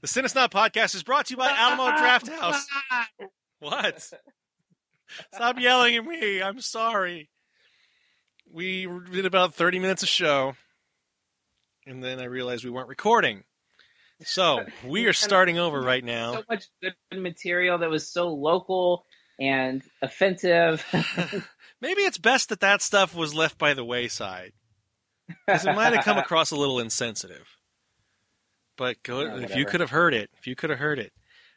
The Cinesnob podcast is brought to you by Alamo Drafthouse. What? Stop yelling at me. I'm sorry. We did about 30 minutes of show, and then I realized we weren't recording. So we are starting over right now. So much good material that was so local and offensive. Maybe it's best that that stuff was left by the wayside. Because it might have come across a little insensitive. But go, Yeah, if you could have heard it, if you could have heard it.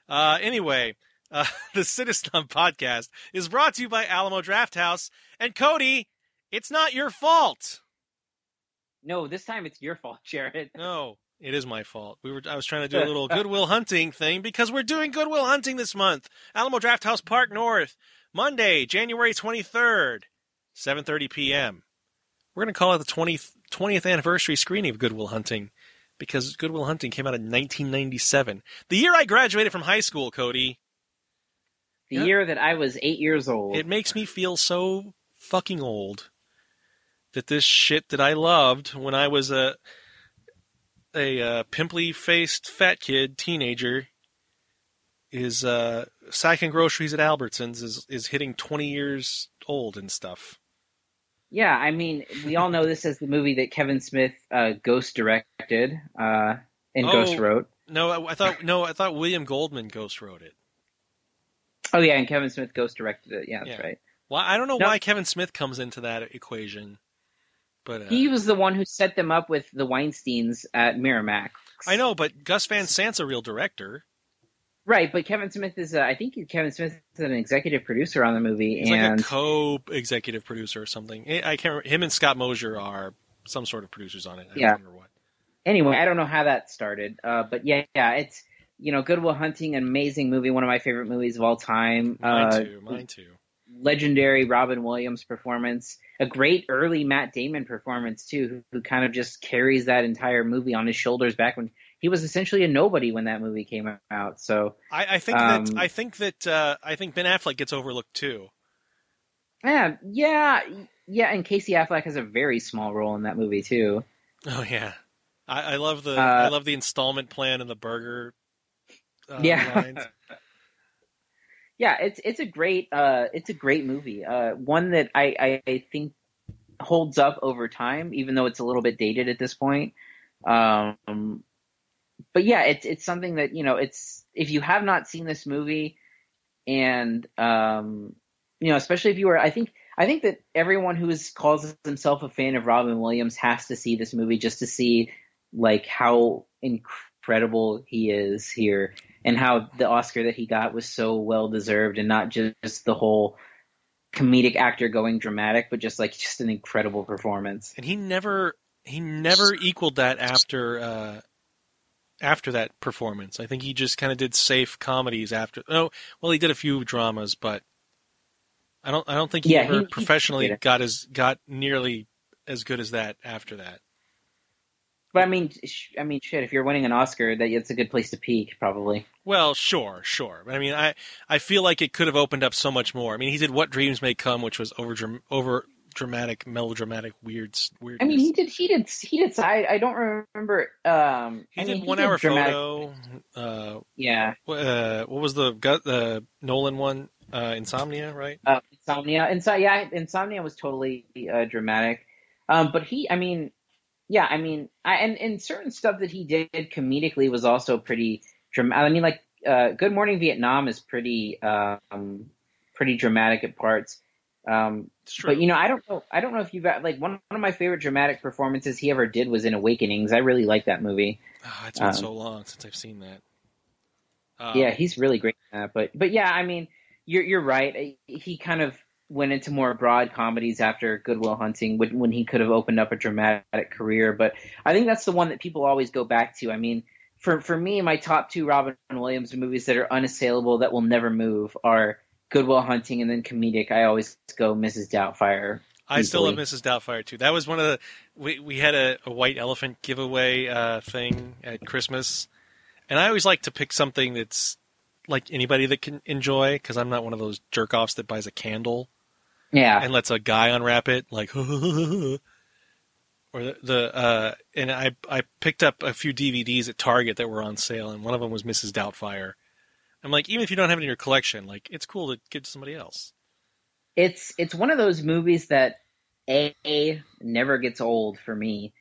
Uh, anyway, uh, the Cinesnob podcast is brought to you by Alamo Drafthouse. And Cody, it's not your fault. no, this time it's your fault, Jerrod. No, it is my fault. We were I was trying to do a little Good Will Hunting thing because we're doing Good Will Hunting this month. Alamo Drafthouse Park North, Monday, January 23rd, 7:30 p.m. We're going to call it the 20th 20th anniversary screening of Good Will Hunting because Good Will Hunting came out in 1997. The year I graduated from high school, Cody. The year that I was eight years old. It makes me feel so fucking old that this shit that I loved when I was a a uh, pimply faced fat kid teenager is uh, sacking groceries at Albertsons is is hitting twenty years old and stuff. Yeah, I mean, we all know this as the movie that Kevin Smith uh, ghost directed uh, and Oh. ghost wrote. No, I, thought no, I thought William Goldman ghost wrote it. Oh yeah, and Kevin Smith ghost directed it. Yeah, that's Yeah. right. Well, I don't know No. why Kevin Smith comes into that equation, but uh, He was the one who set them up with the Weinstein's at Miramax. I know, but Gus Van Sant's a real director. Right, but Kevin Smith is, uh, I think Kevin Smith is an executive producer on the movie, He's and like a co-executive producer or something. I can't. Remember. Him and Scott Mosier are some sort of producers on it. I Yeah. don't remember what. anyway, I don't know how that started, uh, but yeah, yeah, it's you know, Good Will Hunting, an amazing movie, one of my favorite movies of all time. Mine uh, too. Mine too. Legendary Robin Williams performance, a great early Matt Damon performance too, who, who kind of just carries that entire movie on his shoulders back when he was essentially a nobody when that movie came out. So I, I think um, that I think that uh, I think Ben Affleck gets overlooked too. yeah, yeah, yeah, and Casey Affleck has a very small role in that movie too. Oh yeah, I, I love the Uh, I love the installment plan and the burger. Uh, yeah. lines. yeah, it's it's a great uh it's a great movie. Uh one that I, I, I think holds up over time, even though it's a little bit dated at this point. Um but yeah, it's it's something that, you know, it's if you have not seen this movie and um you know, especially if you are, I think I think that everyone who is calls himself a fan of Robin Williams has to see this movie just to see like how incredible he is here and how the Oscar that he got was so well deserved and not just the whole comedic actor going dramatic, but just like just an incredible performance. and he never he never equaled that after uh, after that performance. I think he just kind of did safe comedies after. Oh, well, he did a few dramas, but I don't I don't think he Yeah, ever he- he professionally it. got as got nearly as good as that after that. But I mean, sh- I mean, shit. If you're winning an Oscar, that it's a good place to peak, probably. Well, sure, sure. But I mean, I I feel like it could have opened up so much more. I mean, he did What Dreams May Come, which was over over dramatic, melodramatic, weird, weird. I mean, he did, he did, he did. I, I don't remember. Um, He I did mean, one hour dramatic- photo. Uh, Yeah, uh, what was the gut? The Nolan one, uh, Insomnia, right? uh, Insomnia. Inso- yeah, Insomnia was totally uh, dramatic. Um, but he, I mean, yeah, I mean, I, and and certain stuff that he did comedically was also pretty dramatic. I mean, like uh, Good Morning Vietnam is pretty um, pretty dramatic at parts. Um, but you know, I don't know. I don't know if you've got like one one of my favorite dramatic performances he ever did was in Awakenings. I really like that movie. Ah, it's been um, so long since I've seen that. Um, yeah, he's really great that. But but yeah, I mean, you're you're right. He kind of went into more broad comedies after Good Will Hunting when, when he could have opened up a dramatic career. But I think that's the one that people always go back to. I mean, for for me, my top two Robin Williams movies that are unassailable that will never move are Good Will Hunting and then comedic. I always go Mrs. Doubtfire. I still love. Mrs. Doubtfire too. That was one of the we we had a, a white elephant giveaway uh, thing at Christmas, and I always like to pick something that's like anybody that can enjoy because I'm not one of those jerk offs that buys a candle Yeah, and lets a guy unwrap it. Like, or the, the uh, and I I picked up a few DVDs at Target that were on sale, and one of them was Mrs. Doubtfire. I'm like, even if you don't have it in your collection, like it's cool to give to somebody else. It's it's one of those movies that a never gets old for me,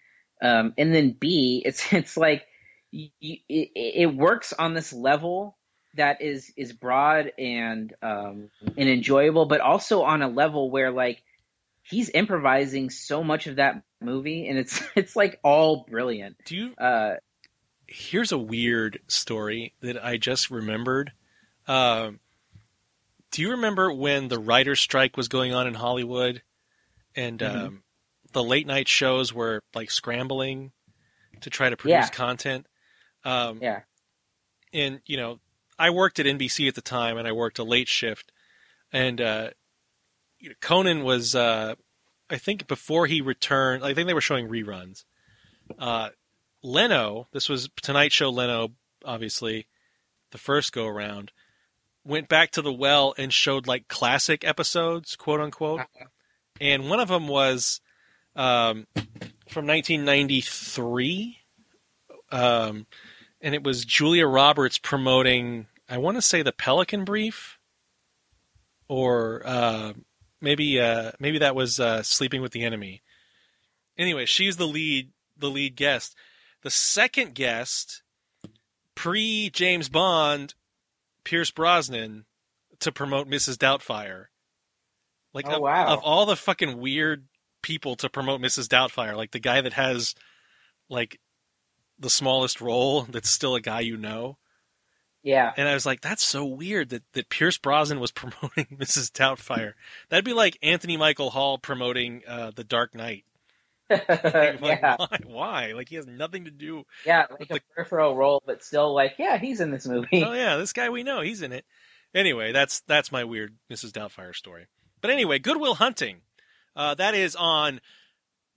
um, and then b it's it's like you, it, it works on this level that is is broad and um, and enjoyable, but also on a level where like he's improvising so much of that movie, and it's it's like all brilliant. Do you? Uh, here's a weird story that I just remembered. Um, do you remember when the writer's strike was going on in Hollywood, and Mhm. um, the late night shows were like scrambling to try to produce Yeah. content? Um, yeah, and you know, I worked at NBC at the time, and I worked a late shift, and uh, you know, Conan was, uh, I think, before he returned. I think they were showing reruns. Uh, Leno, this was Tonight Show Leno, obviously, the first go around, went back to the well and showed like classic episodes, quote unquote, and one of them was um, from 1993. Um, and it was Julia Roberts promoting, I want to say the Pelican Brief, or uh, maybe uh, maybe that was uh, Sleeping with the Enemy. Anyway, she's the lead the lead guest. The second guest, pre James Bond, Pierce Brosnan, to promote Mrs. Doubtfire. Like Oh, of, wow. of all the fucking weird people to promote Mrs. Doubtfire, like the guy that has like the smallest role that's still a guy you know. yeah. And I was like, that's so weird that, that Pierce Brosnan was promoting Mrs. Doubtfire. That'd be like Anthony Michael Hall promoting uh, The Dark Knight. Like, yeah, why? Why? Like he has nothing to do. yeah, like a Like- peripheral role, but still like, yeah, he's in this movie. Oh yeah, this guy we know, he's in it. Anyway, that's that's my weird Mrs. Doubtfire story. But anyway, Good Will Hunting. Uh, that is on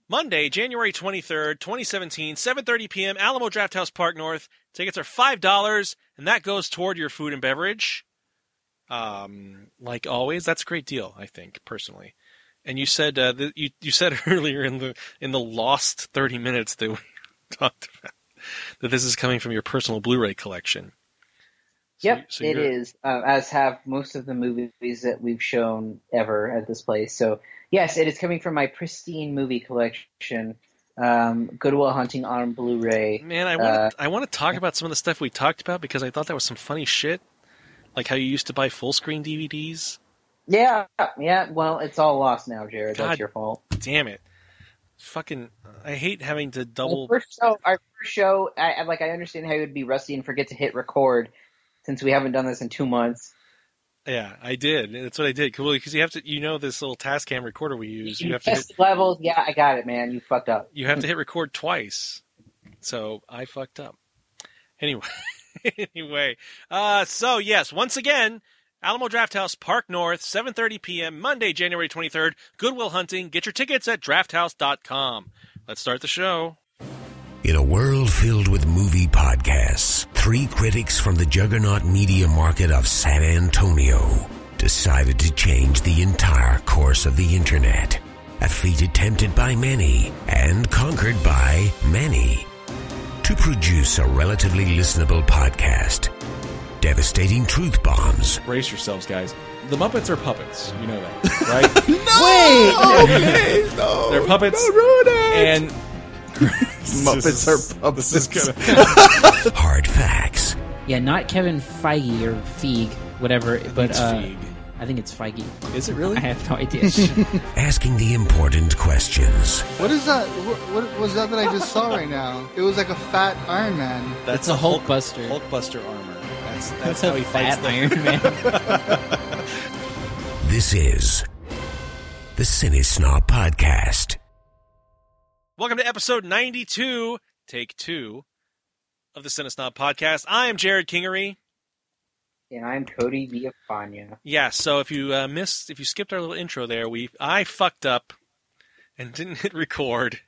Monday, January 23rd, 2017, 7:30 p.m. Alamo Drafthouse Park North. Tickets are five dollars, and that goes toward your food and beverage. Um, like always, that's a great deal, I think personally. And you said uh, that you you said earlier in the in the lost 30 minutes that we talked about that this is coming from your personal Blu-ray collection. So- Yep, so it. Uh, as have most of the movies that we've shown ever at this place. So yes, it is coming from my pristine movie collection. Um, Good Will Hunting on Blu-ray. Man, I want Uh, I want to talk about some of the stuff we talked about because I thought that was some funny shit, like how you used to buy full screen DVDs. Yeah, yeah. Well, it's all lost now, Jerrod. God. That's your fault. Damn it, fucking! I hate having to Our double. first show, our first show. I, like. I understand how you would be rusty and forget to hit record, since we haven't done this in two months. Yeah, I did. That's what I did. Cool, because you have to. You know this little Tascam recorder we use. You You have to. Hit, levels. Yeah, I got it, man. You fucked up. you have to hit record twice. So I fucked up. Anyway, anyway. Uh, so yes, once again, Alamo Drafthouse Park North, 7:30 p.m. Monday, January 23rd. Good Will Hunting. Get your tickets at drafthouse.com. Let's start the show. In a world filled with movie podcasts, three critics from the juggernaut media market of San Antonio decided to change the entire course of the internet. A feat attempted by many and conquered by many. To produce a relatively listenable podcast, devastating truth bombs, Brace yourselves, guys. The Muppets are puppets. You know that, right? Okay, no, They're puppets. Don't ruin it. and Muppets is- are puppets. This is gonna. hard facts, Yeah, not Kevin Feige or Feig, whatever. but it's uh, Feig. I think it's Feige. Is it really? I have no idea. asking the important questions. What is that? What, what was that that I just saw right now? It was like a fat Iron Man. That's a Hulkbuster. Hulkbuster armor. That's that's, That's how a he fights fat them. Iron Man. This is the Cinesnob Podcast. Welcome to episode 92, take two of the Cinesnob podcast. I am Jerrod Kingery. And I'm Cody Villafana. Yeah, so if you uh, missed, if you skipped our little intro there, we I fucked up and didn't hit record.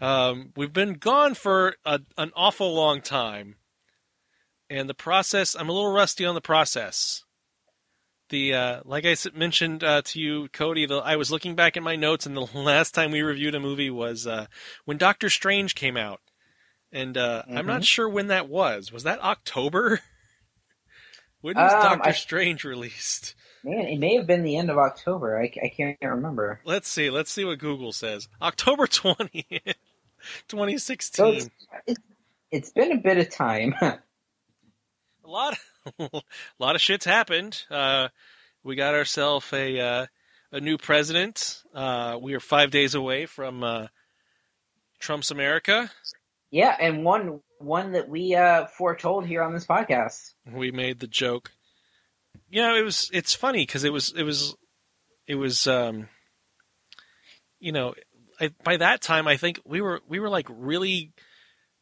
Um, we've been gone for a, an awful long time, and the process. I'm a little rusty on the process. The uh, like i mentioned uh, to you, Cody. The, I was looking back at my notes, and the last time we reviewed a movie was uh, when Doctor Strange came out, and uh, I'm not Mhm. sure when that was. Was that October? when was Um, Doctor I- Strange released? Man, it may have been the end of October. I, I can't remember. Let's see. Let's see what Google says. October twentieth, twenty So sixteen. it's, it's, it's been a bit of time. A lot a lot of shit's happened. Uh, we got ourselves a uh, a new president. Uh, we are five days away from uh, Trump's America. yeah, and one one that we uh, foretold here on this podcast. We made the joke. You know, it was it's funny because it was it was it was um, you know I, by that time I think we were we were like really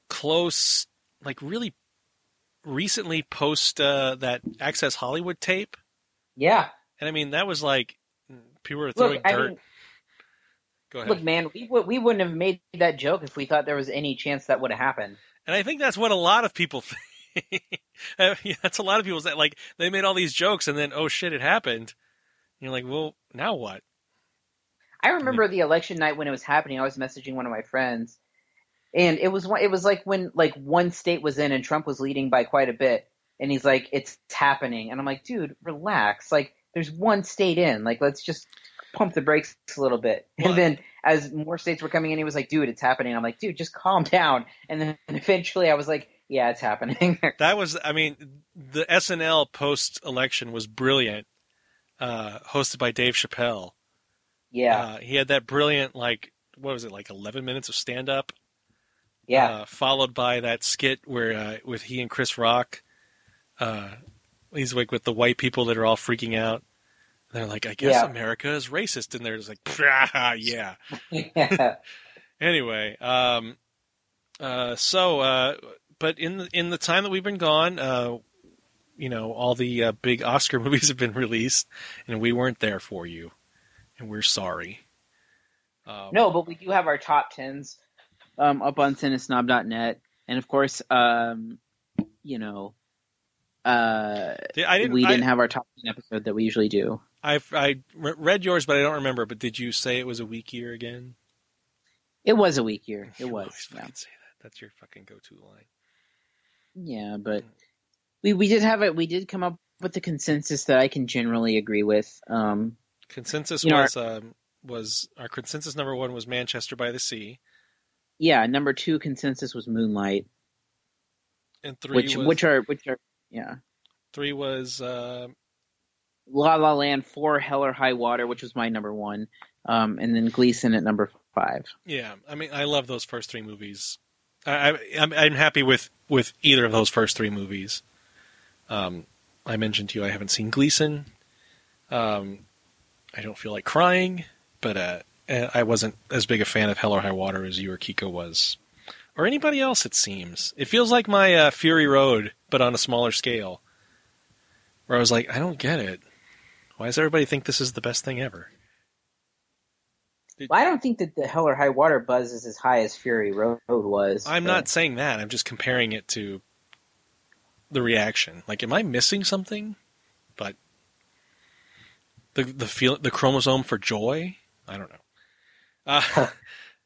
close, like really recently post uh, that Access Hollywood tape. Yeah, And I mean, that was like people were throwing look, I dirt. mean, Go ahead. look, man, we would we wouldn't have made that joke if we thought there was any chance that would have happened. and I think that's what a lot of people think. Uh, yeah, that's a lot of people that like they made all these jokes and then oh shit, it happened. And you're like, well, now what? I remember the election night when it was happening. I was messaging one of my friends, and it was it was like when like one state was in and Trump was leading by quite a bit, and he's like, "It's happening," and I'm like, "Dude, relax. Like, there's one state in. Like, let's just pump the brakes a little bit." Well, and then as more states were coming in, he was like, "Dude, it's happening." I'm like, "Dude, just calm down." And then eventually, I was like, "Yeah, it's happening." That was, I mean, the SNL post election was brilliant, uh, hosted by Dave Chappelle. yeah, Uh, he had that brilliant, like, what was it, like 11 minutes of stand up? Yeah. uh, followed by that skit where uh, with he and Chris Rock, uh, he's like with the white people that are all freaking out. They're like, I guess Yeah. America is racist, and they're just like, yeah. yeah. Anyway, um, uh, so, uh, but in the in the time that we've been gone, uh, you know, all the uh, big Oscar movies have been released, and we weren't there for you, and we're sorry. Um, No, but we do have our top tens um, up on cinesnob.net, and of course, um, you know, uh, I didn't. we didn't have our top ten episode that we usually do. I've I read yours, but I don't remember. But did you say it was a weak year again? It was a weak year. It was. Yeah. fucking say that. That's your fucking go-to line. yeah, but we we did have it. We did come up with a consensus that I can generally agree with. Um, Consensus You know, was um, was our consensus number one was Manchester by the Sea, yeah, number two consensus was Moonlight, and three which was which are which are yeah. three was uh, La La Land, four Hell or High Water, which was my number one, um, and then Gleason at number five. yeah. I mean, I love those first three movies. I, I I'm, I'm happy with with either of those first three movies. Um, I mentioned to you I haven't seen Gleason. Um, I don't feel like crying, but uh, I wasn't as big a fan of Hell or High Water as you or Kiko was, or anybody else. It seems it feels like my uh, Fury Road, but on a smaller scale. Where I was like, I don't get it. Why does everybody think this is the best thing ever? Well, I don't think that the Hell or High Water buzz is as high as Fury Road was. I'm but- not saying that. I'm just comparing it to the reaction. Like, am I missing something? But the the feel the chromosome for joy. I don't know. Uh,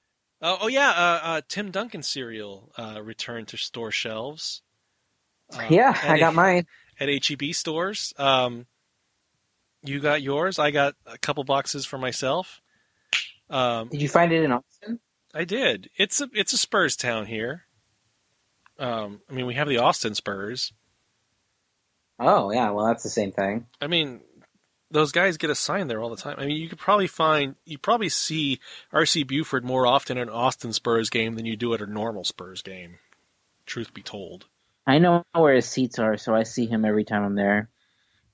oh, oh yeah, uh, uh, Tim Duncan cereal uh, returned to store shelves. Uh, Yeah, I got a- mine. at HEB stores. Um, you got yours. I got a couple boxes for myself. Um, Did you find it in Austin? I did. It's a it's a Spurs town here. Um, I mean, we have the Austin Spurs. Oh yeah, well that's the same thing. I mean, those guys get assigned there all the time. I mean, you could probably find you probably see RC Buford more often at an Austin Spurs game than you do at a normal Spurs game. Truth be told. I know where his seats are, so I see him every time I'm there.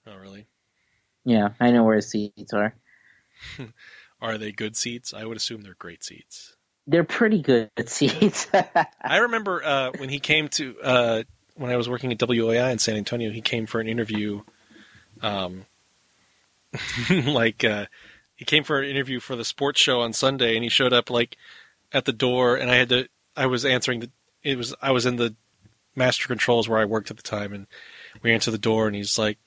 Oh, really? Yeah, I know where his seats are. Are they good seats? I would assume they're great seats. They're pretty good seats. I remember uh, when he came to uh, when I was working at WOAI in San Antonio. He came for an interview. Um, like uh, he came for an interview for the sports show on Sunday, and he showed up like at the door, and I had to. I was answering the. It was I was in the master controls where I worked at the time, and we answered the door, and he's like,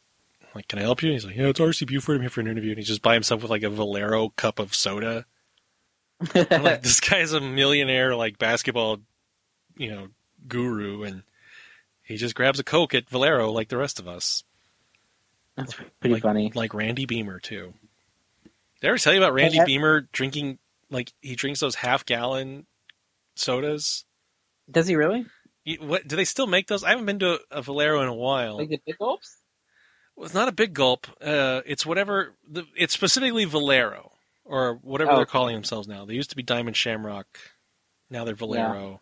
like, "Can I help you?" And he's like, "Yeah, it's RC Buford. I'm here for an interview." And he's just by himself with like a Valero cup of soda. I'm like, this guy's a millionaire, like basketball, you know, guru, and he just grabs a Coke at Valero like the rest of us. That's pretty like, funny. Like Randy Beamer too. Did I ever tell you about Randy Yeah. Beamer drinking like he drinks those half gallon sodas? Does he really? You- What do they still make those? I haven't been to a, a Valero in a while. Like the big gulps? Well, it's not a big gulp. Uh, it's whatever. The, it's specifically Valero or whatever Oh. they're calling themselves now. They used to be Diamond Shamrock. Now they're Valero.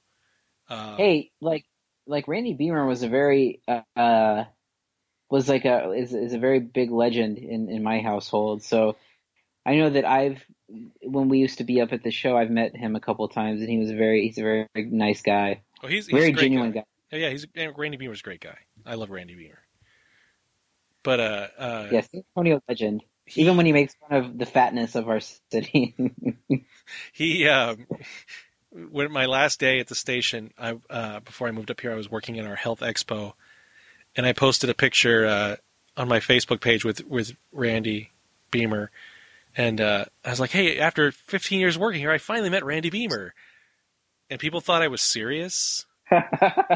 Uh, hey, like like Randy Beamer was a very uh, uh was like a is is a very big legend in in my household. So I know that I've when we used to be up at the show, I've met him a couple times, and he was a very he's a very nice guy, oh, he's, he's very a great genuine guy. guy. Yeah, yeah, he's Randy Beamer's a great guy. I love Randy Beamer. But uh, uh, Yes, Antonio legend. he, Even when he makes fun of the fatness of our city. he um, when my last day at the station, I uh, before I moved up here, I was working in our health expo, and I posted a picture uh, on my Facebook page with with Randy Beamer, and uh, I was like, "Hey, after 15 years working here, I finally met Randy Beamer," and people thought I was serious.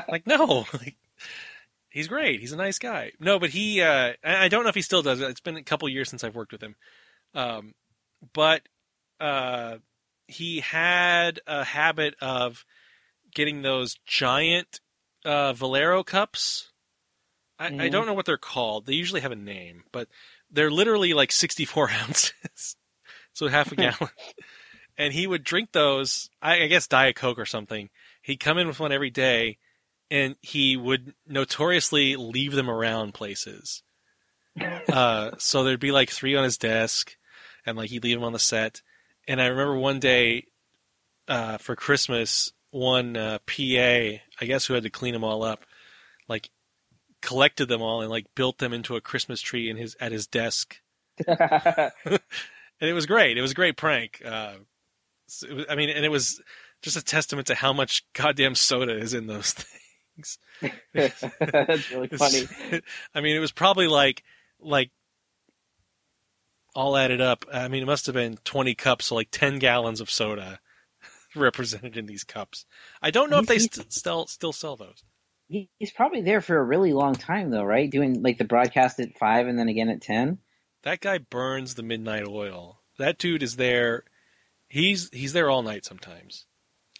Like, no, like, he's great. He's a nice guy. No, but he, uh, I don't know if he still does it. It's been a couple years since I've worked with him. Um, but, uh, he had a habit of getting those giant, uh, Valero cups. I, I Mhm. don't know what they're called. They usually have a name, but they're literally like 64 ounces. so half a gallon. and he would drink those, I, I guess Diet Coke or something. He'd come in with one every day, and he would notoriously leave them around places. uh, so there'd be like three on his desk, and like he'd leave them on the set. And I remember one day uh, for Christmas, one uh, PA, I guess who had to clean them all up, like collected them all and like built them into a Christmas tree in his at his desk and it was great. It was a great prank. Uh, was, I mean, and it was just a testament to how much goddamn soda is in those things. That's really funny. I mean, it was probably like like all added up. I mean, it must have been twenty cups, so like ten gallons of soda represented in these cups. I don't know if they st- still still sell those. He- He's probably there for a really long time though, right? Doing like the broadcast at five and then again at ten. That guy burns the midnight oil. That dude is there. He's he's there all night sometimes.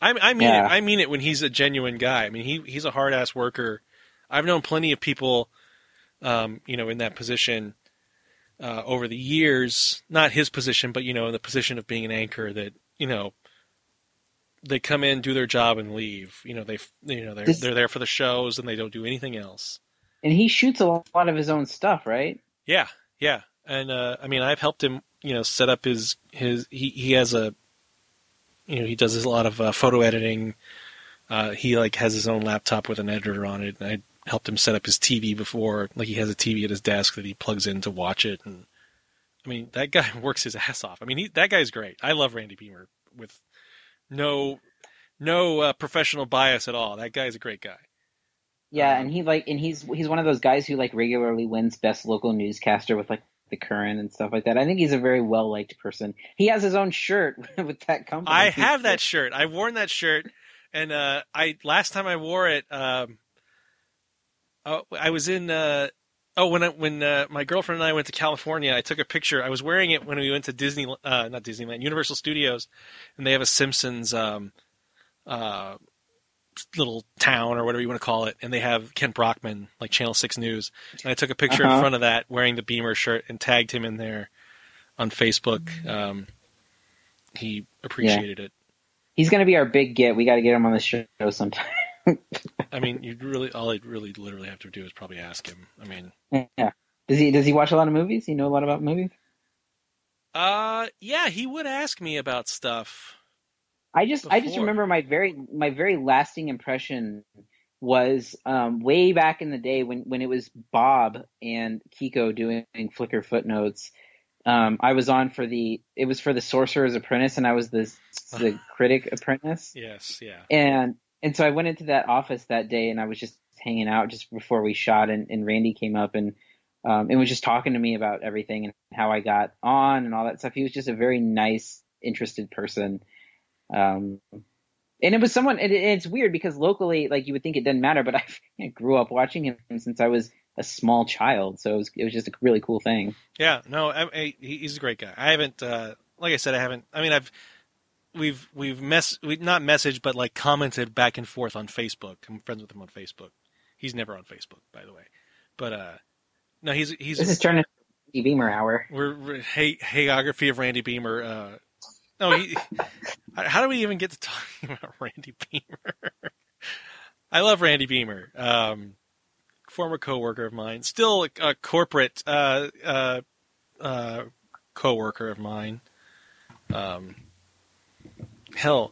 I, I mean Yeah. it. I mean it when he's a genuine guy. I mean he he's a hard ass worker. I've known plenty of people, um, you know, in that position uh, over the years. Not his position, but you know, in the position of being an anchor. That you know, they come in, do their job, and leave. You know, they you know they're This- they're there for the shows and they don't do anything else. And he shoots a lot of his own stuff, right? Yeah, yeah, and uh, I mean, I've helped him, you know, set up his his. He he has a, you know, he does a lot of uh, photo editing. Uh, he like has his own laptop with an editor on it, and I helped him set up his TV before. Like he has a TV at his desk that he plugs in to watch it, and I mean, that guy works his ass off. I mean, he that guy's great. I love Randy Beamer with no no uh, professional bias at all. That guy's a great guy. Yeah, Um, and he like and he's he's one of those guys who like regularly wins best local newscaster with like the current and stuff like that. I think he's a very well liked person. He has his own shirt with that company. I have that shirt. I've worn that shirt, and uh, I last time I wore it, um, oh, I was in. Uh, oh, when I, when uh, my girlfriend and I went to California, I took a picture. I was wearing it when we went to Disney, uh, not Disneyland, Universal Studios, and they have a Simpsons um, uh, little town or whatever you want to call it, and they have Ken Brockman, like Channel Six News, and I took a picture in Uh-huh. front of that wearing the Beamer shirt and tagged him in there on Facebook. Um, he appreciated it. He's gonna be our big get. We got to get him on the show sometime. I mean, you really all I'd really literally have to do is probably ask him. I mean, yeah. Does he does he watch a lot of movies? You know a lot about movies? uh, yeah, he would ask me about stuff. I just I just remember my very my very lasting impression was um, way back in the day when when it was Bob and Kiko doing Flickr footnotes. Um, I was on for the it was for the Sorcerer's Apprentice and I was the the critic apprentice Yes, yeah. and and so I went into that office that day and I was just hanging out just before we shot and, and Randy came up and um, and was just talking to me about everything and how I got on and all that stuff. He was just a very nice, interested person. Um, and it was someone. It, it's weird because locally, like you would think it doesn't matter, but I, I grew up watching him since I was a small child, so it was it was just a really cool thing. Yeah, no, I, I, he's a great guy. I haven't, uh, like I said, I haven't. I mean, I've we've we've mess we not messaged, but like commented back and forth on Facebook. I'm friends with him on Facebook. He's never on Facebook, by the way. But uh, no, he's he's. This is turning Randy Beamer hour. We're, we're hey, hagiography of Randy Beamer. Uh, no, he, how do we even get to talking about Randy Beamer? I love Randy Beamer. Um, former coworker of mine, still a, a corporate uh, uh, uh, coworker of mine. Um, hell,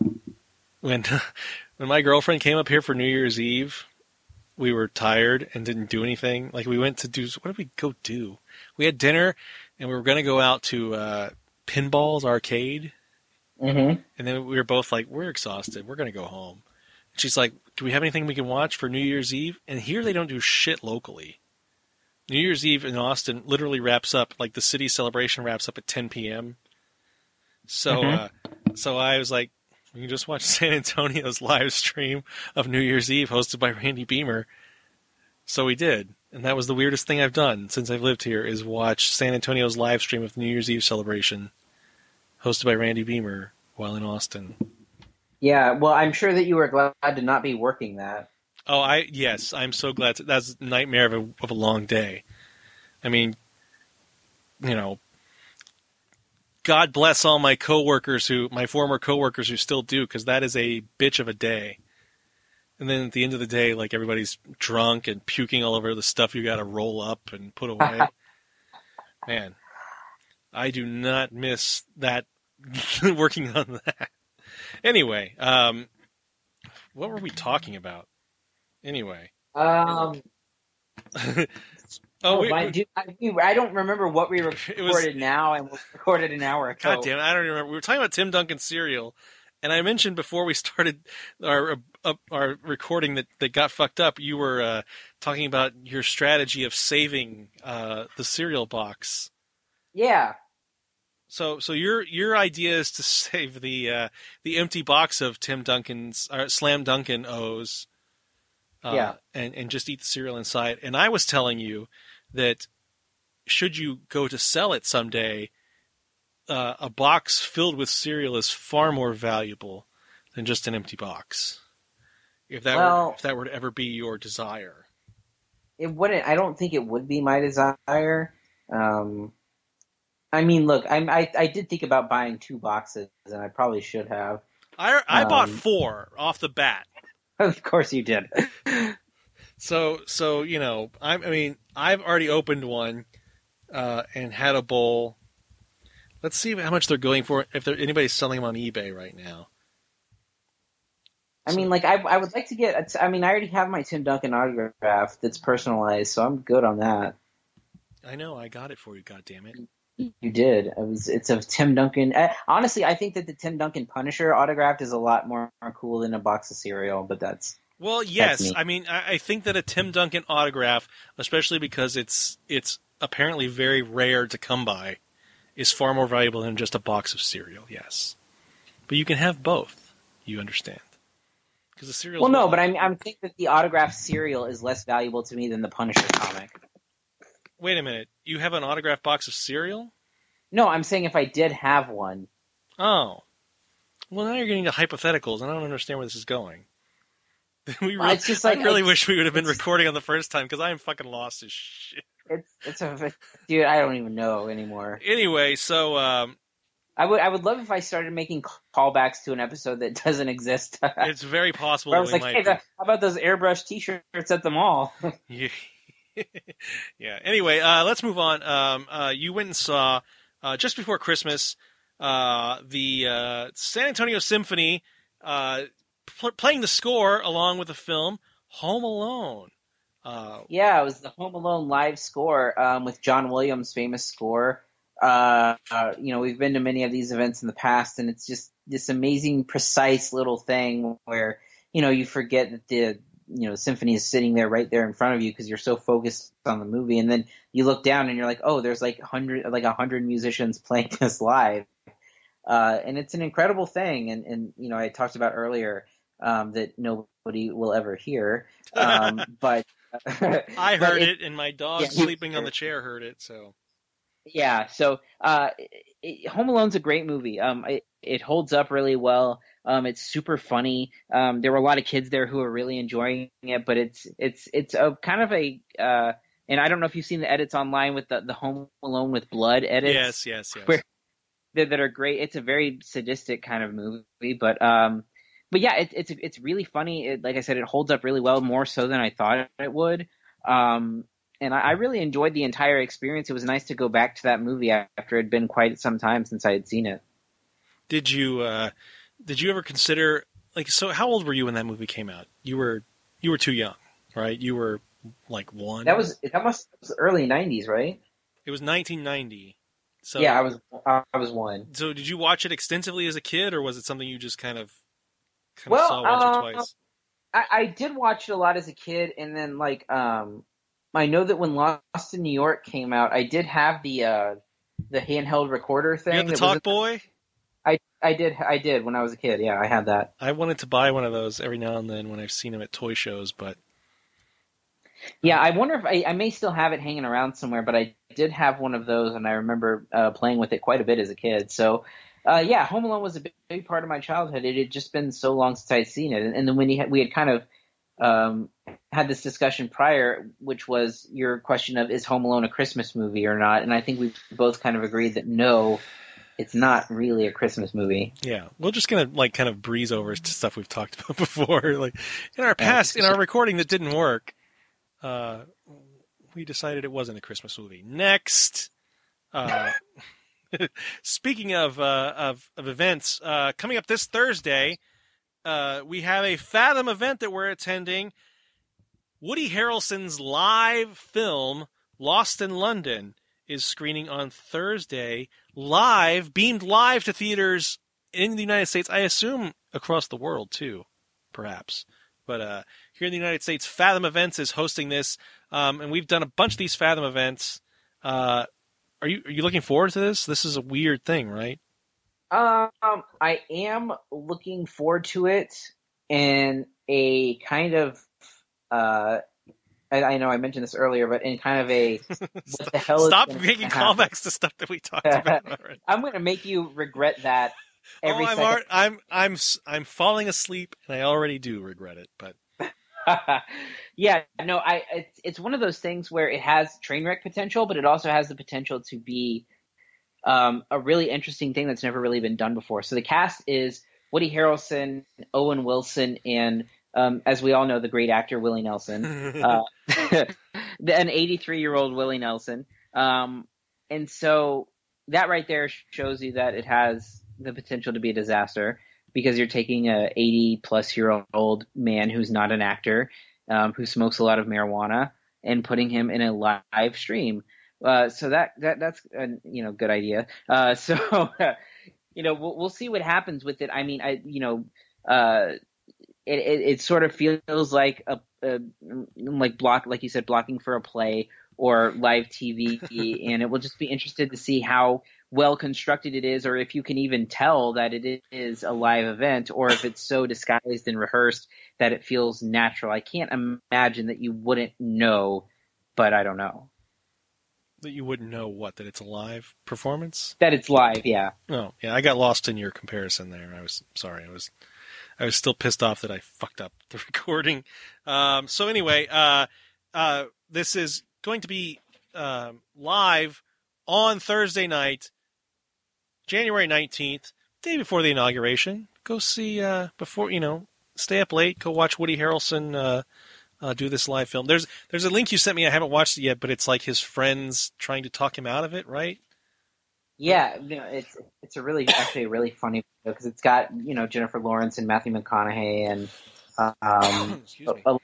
when when my girlfriend came up here for New Year's Eve, we were tired and didn't do anything. Like we went to do what did we go do? We had dinner and we were going to go out to uh, Pinballz arcade. Mm-hmm. And then we were both like, we're exhausted. We're going to go home. And she's like, do we have anything we can watch for New Year's Eve? And here they don't do shit locally. New Year's Eve in Austin literally wraps up like the city celebration wraps up at 10 p.m. So, Mhm. uh, so I was like, we can just watch San Antonio's live stream of New Year's Eve hosted by Randy Beamer. So we did, and that was the weirdest thing I've done since I've lived here is watch San Antonio's live stream of the New Year's Eve celebration, hosted by Randy Beamer while in Austin. Yeah, well, I'm sure that you were glad to not be working that. Oh, I yes, I'm so glad. To, that's a nightmare of a of a long day. I mean, you know, God bless all my coworkers who, my former coworkers who still do, because that is a bitch of a day. And then at the end of the day, like everybody's drunk and puking all over the stuff you got to roll up and put away. Man, I do not miss that working on that. Anyway, um, what were we talking about? Anyway, Um, oh, we, my, we- dude, I, I don't remember what we It was- recorded now and we recorded an hour ago. God damn it, I don't remember. We were talking about Tim Duncan cereal, and I mentioned before we started our uh, our recording that, that got fucked up. You were uh, talking about your strategy of saving uh, the cereal box. Yeah, So, so your your idea is to save the uh, the empty box of Tim Duncan's or Slam Duncan O's, uh, Yeah. and and just eat the cereal inside. And I was telling you that should you go to sell it someday, uh, a box filled with cereal is far more valuable than just an empty box. If that were, Well- if that were to ever be your desire, it wouldn't. I don't think it would be my desire. Um, I mean, look, I'm, I I did think about buying two boxes, and I probably should have. I I bought Um, four off the bat. Of course, you did. So so you know, I, I mean, I've already opened one uh, and had a bowl. Let's see how much they're going for. If there anybody's selling them on eBay right now. I mean, like, I I would like to get. a t- I mean, I already have my Tim Duncan autograph that's personalized, so I'm good on that. I know I got it for you. God damn it! You did. It was. It's a Tim Duncan. Uh, honestly, I think that the Tim Duncan Punisher autographed is a lot more cool than a box of cereal. But that's Well, yes. me. I mean, I, I think that a Tim Duncan autograph, especially because it's it's apparently very rare to come by, is far more valuable than just a box of cereal. Yes, but you can have both. You understand? Because the cereal. well, no, but I'm I'm thinking that the autographed cereal is less valuable to me than the Punisher comic. Wait a minute. You have an autographed box of cereal? No, I'm saying if I did have one, Oh. Well, now you're getting to hypotheticals, and I don't understand where this is going. we really, it's just like- I really I- wish we would have been recording on the first time because I am fucking lost as shit. it's it's a dude. I don't even know anymore. Anyway, so um, I would I would love if I started making callbacks to an episode that doesn't exist. it's very possible I was like, might. hey, the, how about those airbrush T-shirts at the mall? Yeah. yeah. Anyway, uh, let's move on. Um, uh, you went and saw uh, just before Christmas uh, the uh, San Antonio Symphony uh, pl- playing the score along with the film Home Alone. Uh, yeah, it was the Home Alone live score um, with John Williams' famous score. Uh, uh, you know, we've been to many of these events in the past, and it's just this amazing, precise little thing where you know you forget that the you know symphony is sitting there right there in front of you because you're so focused on the movie, and then you look down and you're like, oh, there's like hundred like a hundred musicians playing this live, uh, and it's an incredible thing. And and you know I talked about earlier um, that nobody will ever hear, um, but I but heard it- it, and my dog Yeah, sleeping on the chair heard it. So Yeah, so uh, it, Home Alone's a great movie. Um, it, it holds up really well. Um, it's super funny. Um, there were a lot of kids there who are really enjoying it, but it's it's it's a kind of a uh, and I don't know if you've seen the edits online with the the Home Alone with blood edits yes, yes, yes. Where- that, that are great. It's a very sadistic kind of movie, but um, but yeah, it, it's it's really funny. It, like I said, it holds up really well, more so than I thought it would. Um, and I, I really enjoyed the entire experience. It was nice to go back to that movie after it had been quite some time since I had seen it. Did you uh, did you ever consider like so? How old were you when that movie came out? You were you were too young, right? You were like one. That was that must was early '90s, right? it was 1990. So yeah, I was I was one. So did you watch it extensively as a kid, or was it something you just kind of kind Well, of saw uh, twice? I, I did watch it a lot as a kid, and then like um, I know that when Lost in New York came out, I did have the uh, the handheld recorder thing. You had the Talkboy. I did. I did when I was a kid. Yeah, I had that. I wanted to buy one of those every now and then when I've seen them at toy shows, but Yeah, I wonder if I, I may still have it hanging around somewhere, but I did have one of those, and I remember uh, playing with it quite a bit as a kid. So, uh, yeah, Home Alone was a big, big part of my childhood. It had just been so long since I'd seen it, and, and then when had, we had kind of um, had this discussion prior, which was your question of is Home Alone a Christmas movie or not, and I think we both kind of agreed that no, it's not really a Christmas movie. yeah, we're just gonna like kind of breeze over to stuff we've talked about before. Like in our past, in our recording that didn't work, uh, we decided it wasn't a Christmas movie. Next, uh, speaking of, uh, of of events, uh, coming up this Thursday, uh, we have a Fathom event that we're attending. Woody Harrelson's live film Lost in London is screening on Thursday, live, beamed live to theaters in the United States. I assume across the world too, perhaps. But uh, here in the United States, Fathom Events is hosting this, um, and we've done a bunch of these Fathom events. Uh, are you are you looking forward to this? This is a weird thing, right? Um, I am looking forward to it in a kind of uh, I, I know I mentioned this earlier, but in kind of a what the hell Stop making happen? callbacks to stuff that we talked about already. I'm going to make you regret that every oh, I'm, alre- I'm I'm I'm falling asleep, and I already do regret it. But yeah, no, I it's it's one of those things where it has train wreck potential, but it also has the potential to be um, a really interesting thing that's never really been done before. So the cast is Woody Harrelson, Owen Wilson, and um, as we all know, the great actor Willie Nelson, uh, an 83 year old Willie Nelson. Um, and so that right there shows you that it has the potential to be a disaster because you're taking a 80 plus year old man who's not an actor, um, who smokes a lot of marijuana, and putting him in a live stream. Uh, so that, that that's a you know good idea. Uh, so you know we'll, we'll see what happens with it. I mean, I you know uh, it, it it sort of feels like a, a like block like you said blocking for a play or live TV, and it will just be interested to see how well constructed it is, or if you can even tell that it is a live event, or if it's so disguised and rehearsed that it feels natural. I can't imagine that you wouldn't know, but I don't know that you wouldn't know what that it's a live performance. that it's live. Yeah. Oh, yeah, I got lost in your comparison there. I was sorry. I was I was still pissed off that I fucked up the recording. Um, so anyway, uh, uh, this is going to be um, live on Thursday night, January nineteenth, day before the inauguration. Go see uh, before you know. Stay up late. Go watch Woody Harrelson uh, uh, do this live film. There's there's a link you sent me. I haven't watched it yet, but it's like his friends trying to talk him out of it, right? Yeah, you know, it's it's a really actually a really funny because it's got you know Jennifer Lawrence and Matthew McConaughey and um, a,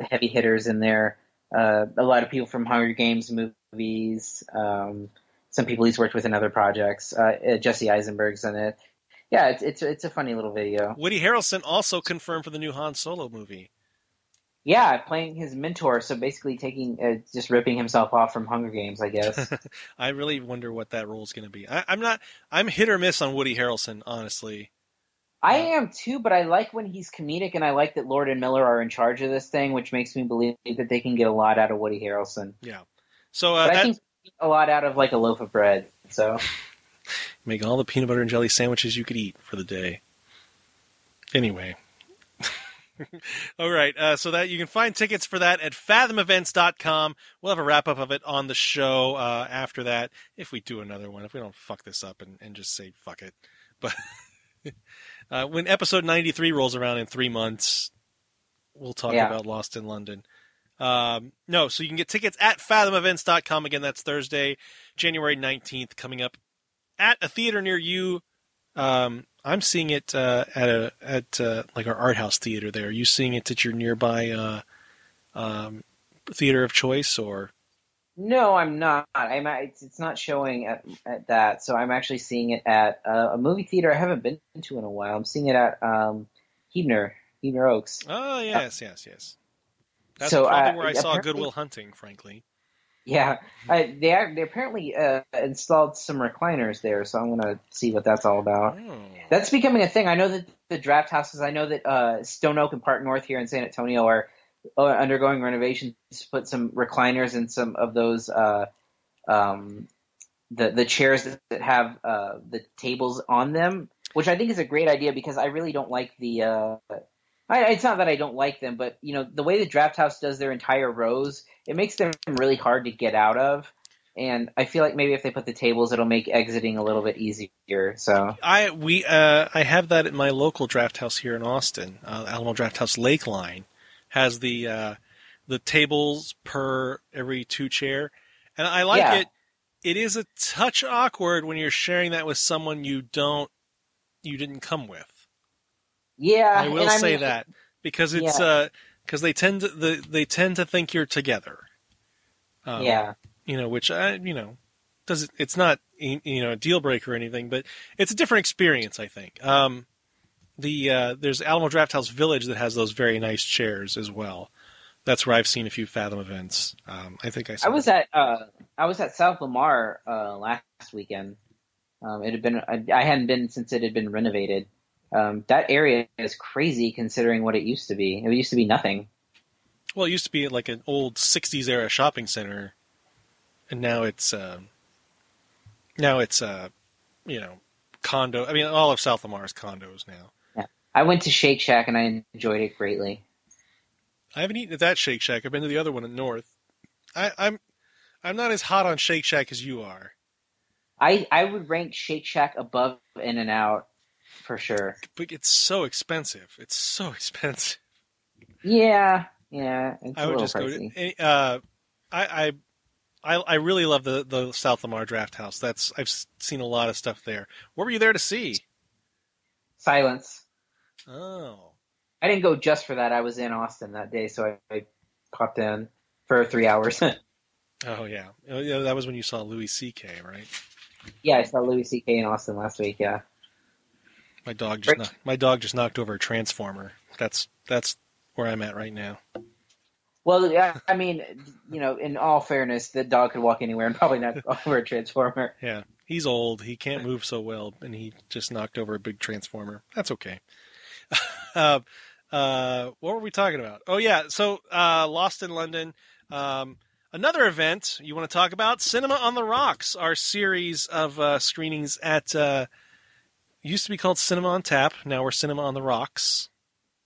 a heavy hitters in there. Uh, a lot of people from Hunger Games movies. Um, some people he's worked with in other projects. Uh, uh, Jesse Eisenberg's in it. Yeah, it's it's it's a funny little video. Woody Harrelson also confirmed for the new Han Solo movie. Yeah, playing his mentor. So basically, taking uh, just ripping himself off from Hunger Games, I guess. I really wonder what that role is going to be. I, I'm not. I'm hit or miss on Woody Harrelson, honestly. I am too, but I like when he's comedic, and I like that Lord and Miller are in charge of this thing, which makes me believe that they can get a lot out of Woody Harrelson. Yeah. So uh, But I think a lot out of like a loaf of bread. So make all the peanut butter and jelly sandwiches you could eat for the day. Anyway. all right. Uh, so that you can find tickets for that at fathomevents.com. We'll have a wrap up of it on the show uh, after that if we do another one. If we don't fuck this up and, and just say fuck it. But uh, when episode 93 rolls around in three months, we'll talk Yeah. about Lost in London. Um, no, so you can get tickets at fathomevents.com. Again, that's Thursday, January 19th, coming up at a theater near you. Um, I'm seeing it uh, at a at uh, like our art house theater. There, are you seeing it at your nearby uh, um, theater of choice, or no, I'm not. I'm it's, it's not showing at, at that. So I'm actually seeing it at uh, a movie theater I haven't been to in a while. I'm seeing it at um, Huebner, Huebner Oaks. oh yes, yes, yes. That's So, probably uh, where I saw Good Will Hunting. Frankly, Yeah, I, they are, they apparently uh, installed some recliners there, so I'm gonna see what that's all about. oh. That's becoming a thing. I know that the Drafthouses. I know that uh, Stone Oak and Park North here in San Antonio are uh, undergoing renovations to put some recliners and some of those uh, um, the the chairs that, have uh, the tables on them, which I think is a great idea because I really don't like the. I, it's not that I don't like them, but you know the way the Drafthouse does their entire rows, it makes them really hard to get out of. And I feel like maybe if they put the tables, it'll make exiting a little bit easier. So I we uh, I have that at my local Drafthouse here in Austin. Uh, Alamo Drafthouse Lakeline has the uh, the tables per every two chair, and I like Yeah. it. It is a touch awkward when you're sharing that with someone you don't you didn't come with. Yeah, I will and I say mean, that because it's Yeah. because they tend to the, they tend to think you're together. Um, yeah. you know, which I, you know, does it's not you know a deal breaker or anything, but it's a different experience. I think. Um, the uh, there's Alamo Drafthouse Village that has those very nice chairs as well. That's where I've seen a few Fathom events. Um, I think I. I was at uh, I was at South Lamar uh, last weekend. Um, it had been I, I hadn't been since it had been renovated. Um, that area is crazy considering what it used to be. It used to be nothing. well, it used to be like an old '60s era shopping center, and now it's uh, now it's uh, you know condo. I mean, all of South Lamar is condos now. I went to Shake Shack and I enjoyed it greatly. I haven't eaten at that Shake Shack. I've been to the other one in North. I, I'm I'm not as hot on Shake Shack as you are. I I would rank Shake Shack above In and Out for sure. but it's so expensive. It's so expensive. Yeah, yeah. I would just pricey. go. To, uh, I, I, I, I really love the the South Lamar Drafthouse. That's I've seen a lot of stuff there. What were you there to see? Silence. Oh, I didn't go just for that. I was in Austin that day, so I, I popped in for three hours. oh yeah. Oh, yeah. That was when you saw Louis C.K. Right? yeah, I saw Louis C.K. in Austin last week. Yeah. My dog just Right. knocked, my dog just knocked over a transformer. That's that's where I'm at right now. Well, yeah, I mean, you know, in all fairness, the dog could walk anywhere and probably not over a transformer. Yeah, he's old. He can't move so well, and he just knocked over a big transformer. That's okay. uh, uh, what were we talking about? Oh yeah, so uh, Lost in London. Um, another event you want to talk about? Cinema on the Rocks, our series of uh, screenings at uh, used to be called Cinema on Tap. Now we're Cinema on the Rocks.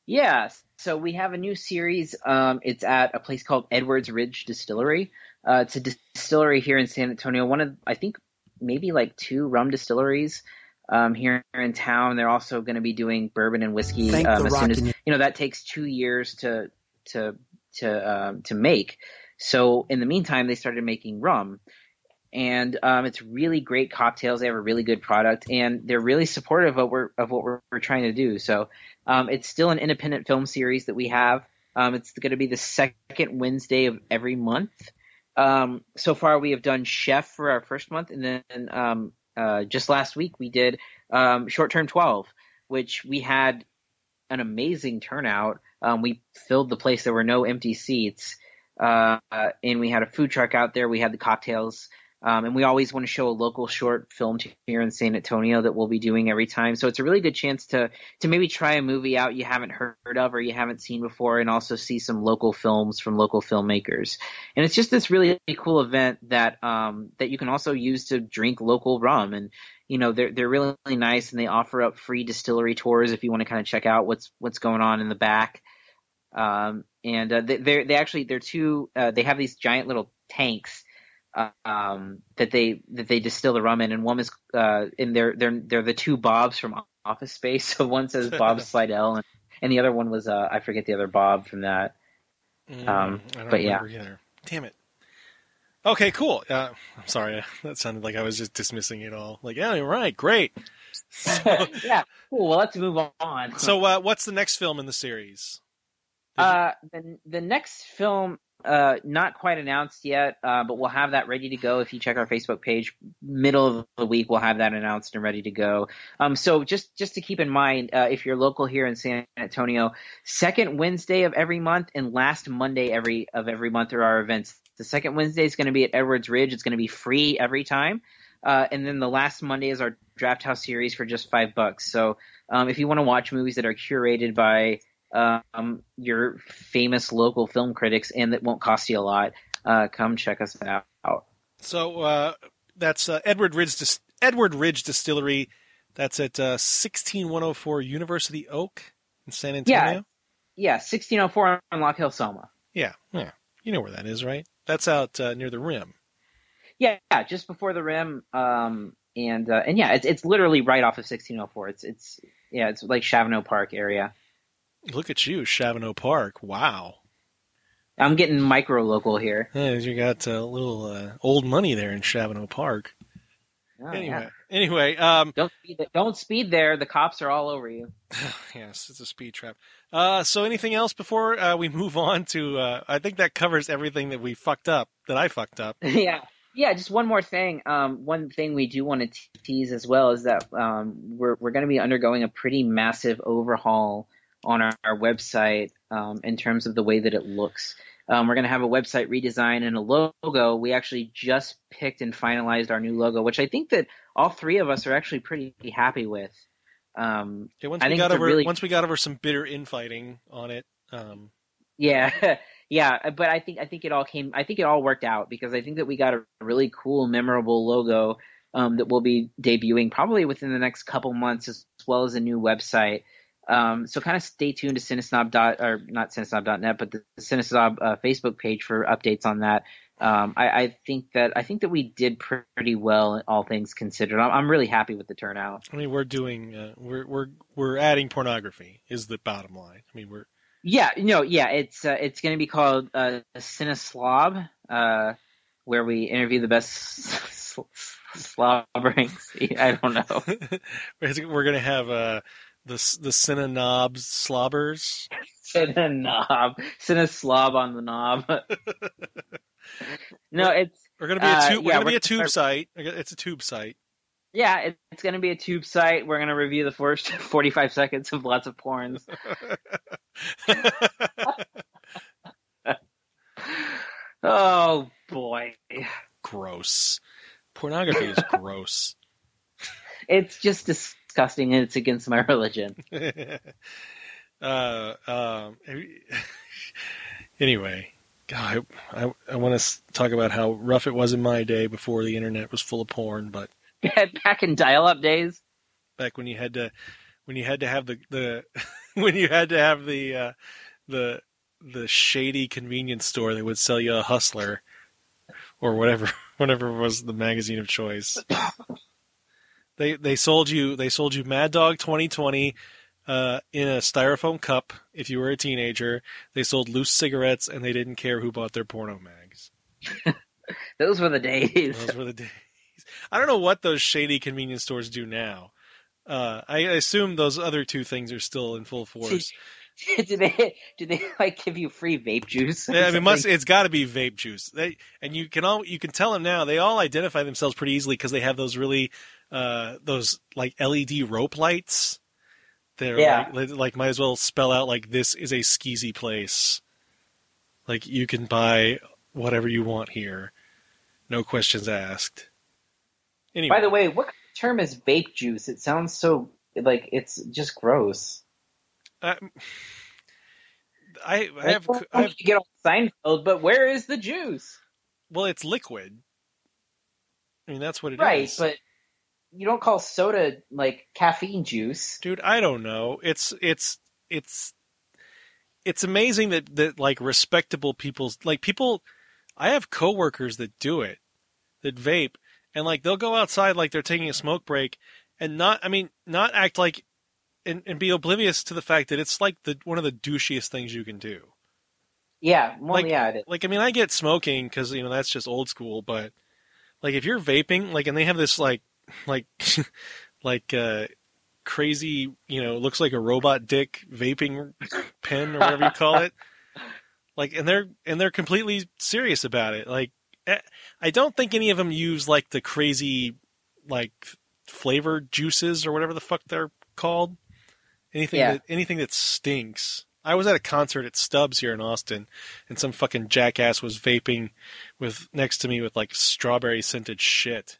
Yeah, so we have a new series. Um, it's at a place called Edwards Ridge Distillery. Uh, it's a distillery here in San Antonio. One of, I think, maybe like two rum distilleries um, here in town. They're also going to be doing bourbon and whiskey. Um, as soon as you know, that takes two years to to to um, to make. So in the meantime, they started making rum, and um, it's really great cocktails. They have a really good product, and they're really supportive of what we're of what we're, we're trying to do. So um, it's still an independent film series that we have. Um, it's going to be the second Wednesday of every month. Um, so far, we have done Chef for our first month, and then um, uh, just last week we did um, Short Term 12, which we had an amazing turnout. We filled the place. There were no empty seats, uh, and we had a food truck out there. We had the cocktails. Um, and we always want to show a local short film here in San Antonio that we'll be doing every time. So it's a really good chance to to maybe try a movie out you haven't heard of or you haven't seen before, and also see some local films from local filmmakers. And it's just this really cool event that um, that you can also use to drink local rum. And you know they're they're really, really nice, and they offer up free distillery tours if you want to kind of check out what's what's going on in the back. Um, and uh, they they actually they're two uh, they have these giant little tanks um, that they that they distill the rum in, and one is uh, in they're they're they're the two Bobs from Office Space. So one says Bob Slidell, and, and the other one was uh, I forget the other Bob from that. Mm, Um, but yeah. either. Damn it. Okay, cool. Uh, I'm sorry. That sounded like I was just dismissing it all. Like, yeah, you're right. Great. yeah, cool. Well, let's move on. So, uh, what's the next film in the series? Uh, the the next film, uh, not quite announced yet, uh, but we'll have that ready to go. If you check our Facebook page, middle of the week, we'll have that announced and ready to go. Um, so just just to keep in mind, uh, if you're local here in San Antonio, second Wednesday of every month and last Monday every of every month are our events. The second Wednesday is going to be at Edwards Ridge. It's going to be free every time. Uh, and then the last Monday is our Drafthouse series for just five bucks. So um, if you want to watch movies that are curated by um, your famous local film critics and that won't cost you a lot, uh, come check us out. So, uh, that's uh, Edward Ridge Dis- Edward Ridge Distillery. That's at uh, 16104 University Oak in San Antonio. Yeah, yeah 1604 on Lock Hill, Selma. Yeah, yeah. You know where that is, right? That's out uh, near the rim. Yeah, yeah, just before the rim. Um, and uh, and yeah, it's it's literally right off of 1604. It's it's yeah, it's like Shavano Park area. Look at you, Shavano Park. Wow. I'm getting micro local here. Yeah, you got a little uh, old money there in Shavano Park. Oh, anyway, yeah. anyway, um, Don't speed, don't speed there. The cops are all over you. yes, it's a speed trap. Uh, so anything else before uh, we move on to? Uh, I think that covers everything that we fucked up. That I fucked up. yeah. Yeah, just one more thing. Um, one thing we do want to tease as well is that um, we're we're going to be undergoing a pretty massive overhaul on our, our website um, in terms of the way that it looks. Um, we're going to have a website redesign and a logo. We actually just picked and finalized our new logo, which I think that all three of us are actually pretty happy with. Um, Okay, once I we got over really- once we got over some bitter infighting on it. Um, Yeah, yeah, but I think I think it all came. I think it all worked out because I think that we got a really cool, memorable logo um, that we'll be debuting probably within the next couple months, as well as a new website. Um, so kind of stay tuned to Cinesnob dot or not Cinesnob.net, but the Cinesnob uh, Facebook page for updates on that. Um, I, I think that I think that we did pretty well, all things considered. I'm, I'm really happy with the turnout. I mean, we're doing uh, we're we're we're adding pornography is the bottom line. I mean, we're Yeah, no, yeah, it's uh, it's going to be called uh, Cineslob, uh, where we interview the best sl- slobberings. I don't know. we're gonna have uh, the the Cinenobs slobbers. Cinenob, Cineslob on the knob. no, it's We're gonna be a Uh, tube. we're gonna be a tube site. It's a tube site. yeah, it, it's going to be a tube site. We're going to review the first 45 seconds of lots of porns. Oh boy, gross. Pornography is gross. it's just disgusting, and it's against my religion. uh, um, anyway, God, I, I, I want to talk about how rough it was in my day before the internet was full of porn, but Back in dial-up days. back when you had to when you had to have the the when you had to have the uh, the the shady convenience store that would sell you a hustler or whatever whatever was the magazine of choice they they sold you they sold you Mad Dog 2020 uh, in a styrofoam cup if you were a teenager they sold loose cigarettes and they didn't care who bought their porno mags Those were the days. those were the days I don't know what those shady convenience stores do now uh, I assume those other two things are still in full force. do they do they like give you free vape juice? Yeah, I mean, it must it's got to be vape juice. They and you can all you can tell them now. They all identify themselves pretty easily because they have those really uh, those like LED rope lights They're Yeah. like, like might as well spell out like this is a skeezy place. Like you can buy whatever you want here, no questions asked. Anyway, By the way, what term is vape juice? It sounds so like it's just gross. I, I, I have, I have get on Seinfeld, but where is the juice? well, it's liquid. I mean, that's what it is, right, but you don't call soda like caffeine juice. dude, I don't know. It's it's it's it's amazing that that like respectable people's like people. I have coworkers that do it, that vape, and like they'll go outside like they're taking a smoke break, and not I mean not act like and, and be oblivious to the fact that it's like the one of the douchiest things you can do. Yeah, well, Like- yeah, like I mean I get smoking because you know that's just old school, but like if you're vaping, like and they have this like like like uh crazy you know looks like a robot dick vaping pen or whatever you call it, like and they're and they're completely serious about it. Like eh, I don't think any of them use like the crazy like flavored juices or whatever the fuck they're called. Anything Yeah. that anything that stinks. I was at a concert at Stubbs here in Austin, and some fucking jackass was vaping with next to me with like strawberry scented shit.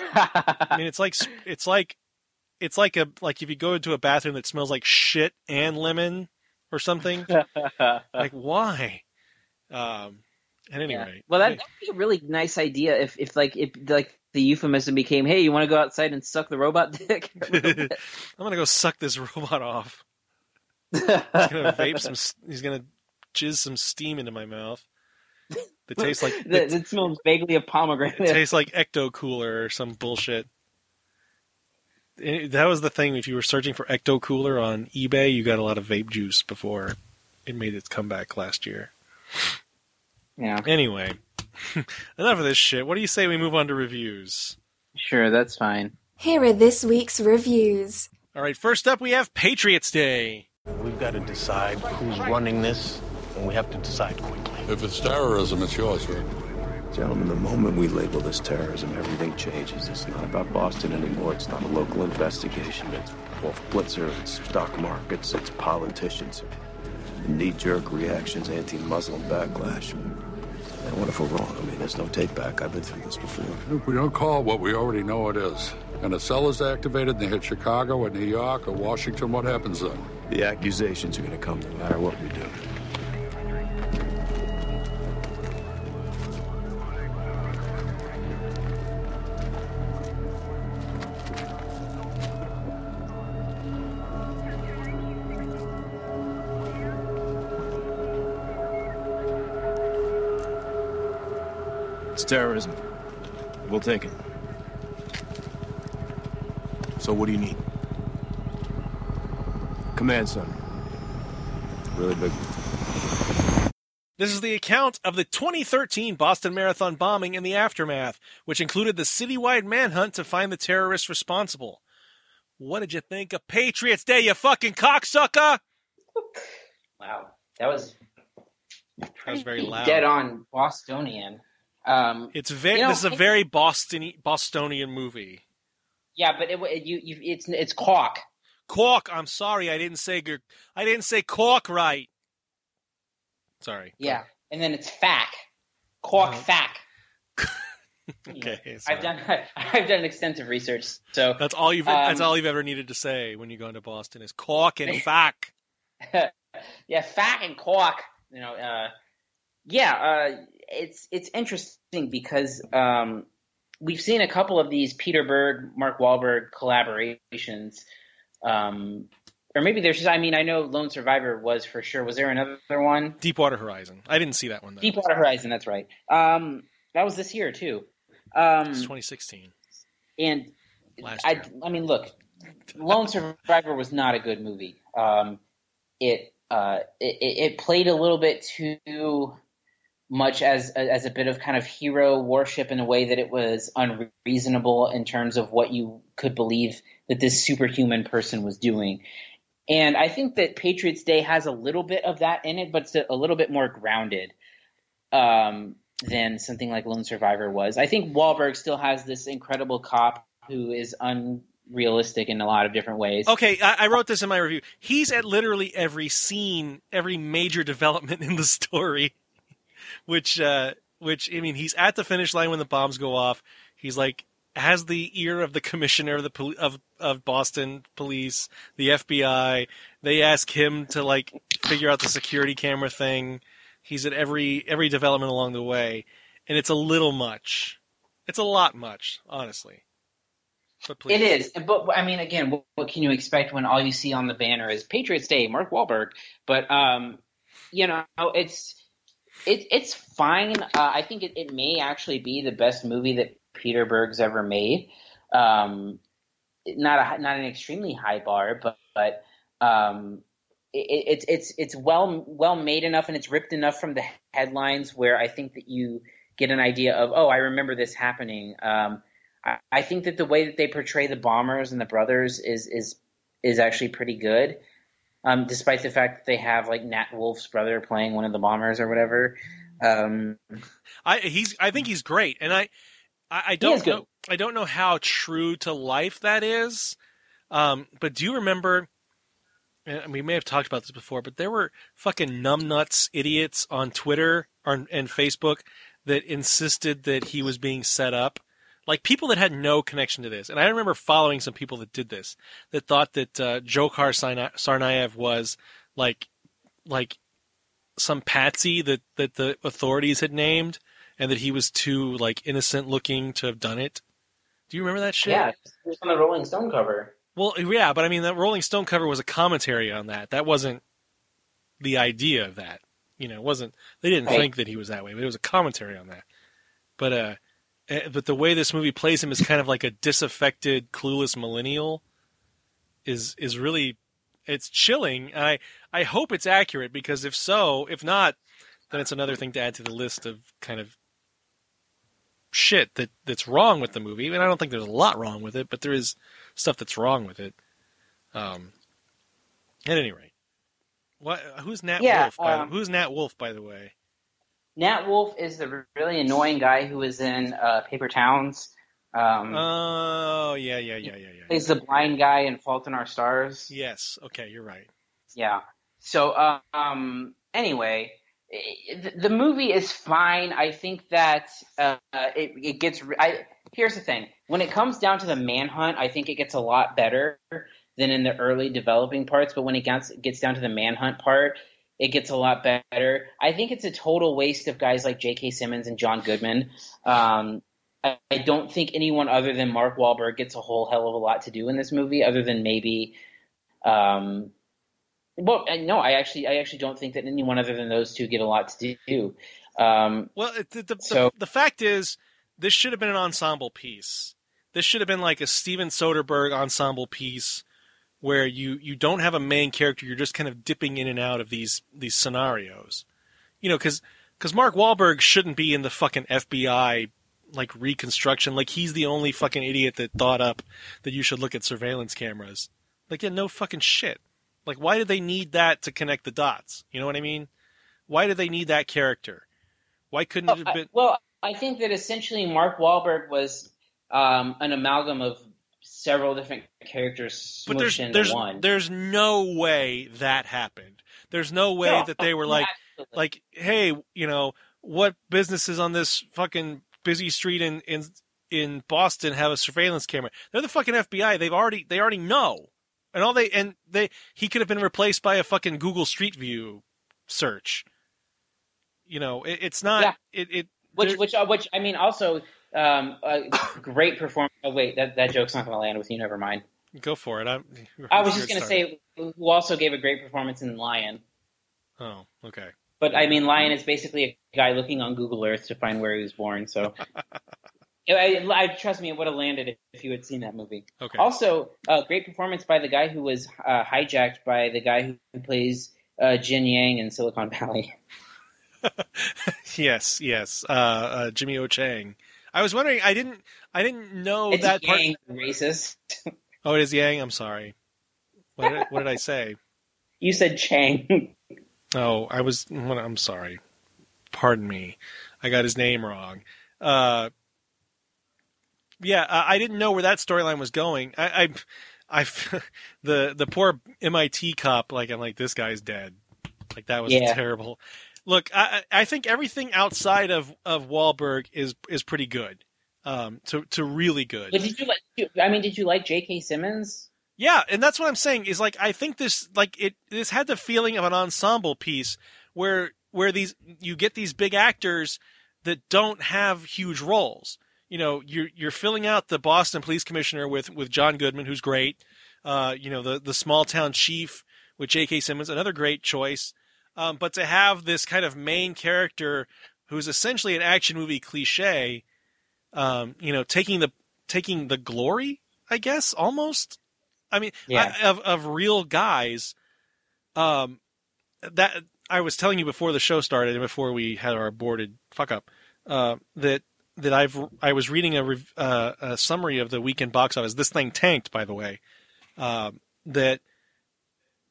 I mean, it's like it's like it's like a like if you go into a bathroom that smells like shit and lemon or something. like why? Um. At any Yeah. rate, Well, that, that'd be a really nice idea if, if like if like the euphemism became, "Hey, you want to go outside and suck the robot dick?" I'm gonna go suck this robot off. He's gonna vape some. He's gonna jizz some steam into my mouth. That tastes like that, that smells vaguely of pomegranate. It tastes like Ecto Cooler or some bullshit. Eh, That was the thing. If you were searching for Ecto Cooler on eBay, you got a lot of vape juice before it made its comeback last year. yeah, Anyway, enough of this shit. What do you say we move on to reviews? sure, that's fine. Here are this week's reviews. All right, first up we have Patriots Day. We've got to decide who's running this, and we have to decide quickly. If it's terrorism, it's yours, sir. Gentlemen, the moment we label this terrorism, everything changes. It's not about Boston anymore. It's not a local investigation. It's Wolf Blitzer, it's stock markets, it's politicians. Knee-jerk reactions, anti-Muslim backlash. And what if we're wrong? I mean, there's no take back. I've been through this before. If we don't call what we already know it is, and a cell is activated and they hit Chicago or New York or Washington, what happens then? The accusations are going to come no matter what we do. Terrorism. We'll take it. So what do you need? Command center. Really big. This is the account of the 2013 Boston Marathon bombing and the aftermath, which included the citywide manhunt to find the terrorists responsible. What did you think of Patriots Day, you fucking cocksucker? Wow, that was That was very loud. dead on Bostonian. Um, It's very. You know, this is a very Boston Bostonian movie. yeah, but it, you, you, it's it's caulk. Cork. I'm sorry, I didn't say. I didn't say cork right. Sorry. Yeah, and then it's fac, caulk Uh, fac. Okay. I've done I've done extensive research, so That's all you've. that's Um, all you've ever needed to say when you go into Boston is cork and fac. yeah, fac and caulk. You know, uh, yeah, uh, it's it's interesting because um, we've seen a couple of these Peter Berg, Mark Wahlberg collaborations. Um, or maybe there's just, I mean, I know Lone Survivor was for sure. Was there another one? Deepwater Horizon. I didn't see that one though. Deepwater Horizon, that's right. Um, that was this year too. Um, It's 2016. and Last I, year. I mean, look, Lone Survivor was not a good movie. Um, it, uh, it it it played a little bit too much as as a bit of kind of hero worship in a way that it was unreasonable in terms of what you could believe that this superhuman person was doing. And I think that Patriots Day has a little bit of that in it, but it's a, little bit more grounded um, than something like Lone Survivor was. I think Wahlberg still has this incredible cop who is unrealistic in a lot of different ways. Okay, I, I wrote this in my review. He's at literally every scene, every major development in the story, which, uh, which I mean, he's at the finish line when the bombs go off. He's like has the ear of the commissioner of the poli- of of Boston police, the FBI. They ask him to like figure out the security camera thing. He's at every every development along the way, and it's a little much. It's a lot much, honestly. But please. It is, but I mean, again, what, what can you expect when all you see on the banner is Patriots Day, Mark Wahlberg? But um, you know, it's it, it's fine. Uh, I think it, it may actually be the best movie that Peter Berg's ever made. Um, not a not an extremely high bar, but but um, it, it's it's it's well well made enough and it's ripped enough from the headlines where I think that you get an idea of oh I remember this happening. Um, I, I think that the way that they portray the bombers and the brothers is is is actually pretty good. Um, despite the fact that they have like Nat Wolff's brother playing one of the bombers or whatever. Um, I he's I think he's great, and I I, I don't know I don't know how true to life that is. Um, but do you remember? And we may have talked about this before, but there were fucking numbnuts idiots on Twitter or, and Facebook that insisted that he was being set up. Like people that had no connection to this. And I remember following some people that did this, that thought that uh, Dzhokhar Tsarnaev was like, like some patsy that, that the authorities had named and that he was too like innocent looking to have done it. Do you remember that shit? Yeah, it was on the Rolling Stone cover. Well, yeah, but I mean, the Rolling Stone cover was a commentary on that. That wasn't the idea of that. You know, it wasn't. They didn't Right. think that he was that way, but it was a commentary on that. But uh, but the way this movie plays him is kind of like a disaffected, clueless millennial. Is is really, it's chilling. And I I hope it's accurate because if so, if not, then it's another thing to add to the list of kind of shit that that's wrong with the movie. And I don't think there's a lot wrong with it, but there is stuff that's wrong with it. Um, at any rate, what? Who's Nat Yeah, Wolff? By, um, who's Nat Wolff, by the way? Nat Wolff is the really annoying guy who was in uh, Paper Towns. Um, Oh, yeah, yeah, yeah, yeah, yeah. He's the blind guy in Fault in Our Stars. Yes. Okay, you're right. Yeah. So, um, anyway, the, the movie is fine. I think that uh, it, it gets. I, here's the thing: when it comes down to the manhunt, I think it gets a lot better than in the early developing parts. But when it gets gets down to the manhunt part, it gets a lot better. I think it's a total waste of guys like J.K. Simmons and John Goodman. Um, I, I don't think anyone other than Mark Wahlberg gets a whole hell of a lot to do in this movie, other than maybe. Um, well, no, I actually, I actually don't think that anyone other than those two get a lot to do. Um, Well, the, the, So- the, the fact is, this should have been an ensemble piece. This should have been like a Steven Soderbergh ensemble piece, where you you don't have a main character. You're just kind of dipping in and out of these these scenarios. You know, because because Mark Wahlberg shouldn't be in the fucking FBI like reconstruction. Like he's the only fucking idiot that thought up that you should look at surveillance cameras. Like yeah, no fucking shit. Like why did they need that to connect the dots? You know what I mean? Why did they need that character? Why couldn't it have I- been? well, I think that essentially Mark Wahlberg was um, an amalgam of several different characters But there's there's one. there's no way that happened. There's no way No, that they were like absolutely. like hey, you know, what businesses on this fucking busy street in in in Boston have a surveillance camera? They're the fucking FBI. They've already they already know. And all they and they he could have been replaced by a fucking Google Street View search. You know, it, it's not Yeah. it it which, which, uh, which, I mean, also um, a great performance. Oh wait, that that joke's not going to land with you. Never mind. go for it. I'm, I was just going to say who also gave a great performance in Lion. Oh, okay. But I mean, Lion is basically a guy looking on Google Earth to find where he was born. So, I, I trust me, it would have landed if, you had seen that movie. Okay. Also, uh, great performance by the guy who was uh, hijacked by the guy who, who plays uh, Jin Yang in Silicon Valley. Yes, yes. Uh, uh, Jimmy O Chang. I was wondering. I didn't. I didn't know it's that part. Yang, racist. Oh, it is Yang. I'm sorry. What did, what did I say? You said Chang. Oh, I was. I'm sorry. Pardon me. I got his name wrong. Uh, yeah, I didn't know where that storyline was going. I, I, I, the the poor MIT cop, like I'm like this guy's dead. Like that was Yeah. terrible. Look, I I think everything outside of of Wahlberg is is pretty good. Um, to to really good. But did you like? I mean, did you like J.K. Simmons? Yeah, and that's what I'm saying is like I think this like it this had the feeling of an ensemble piece where where these you get these big actors that don't have huge roles. You know, you're you're filling out the Boston police commissioner with with John Goodman, who's great. Uh, you know, the the small town chief with J.K. Simmons, another great choice. Um, but to have this kind of main character who's essentially an action movie cliche, um, you know, taking the taking the glory, I guess, almost. I mean, Yeah. I, of of real guys. Um, that I was telling you before the show started and before we had our aborted fuck up, uh, that that I've I was reading a, rev- uh, a summary of the weekend box office. This thing tanked, by the way. Um, that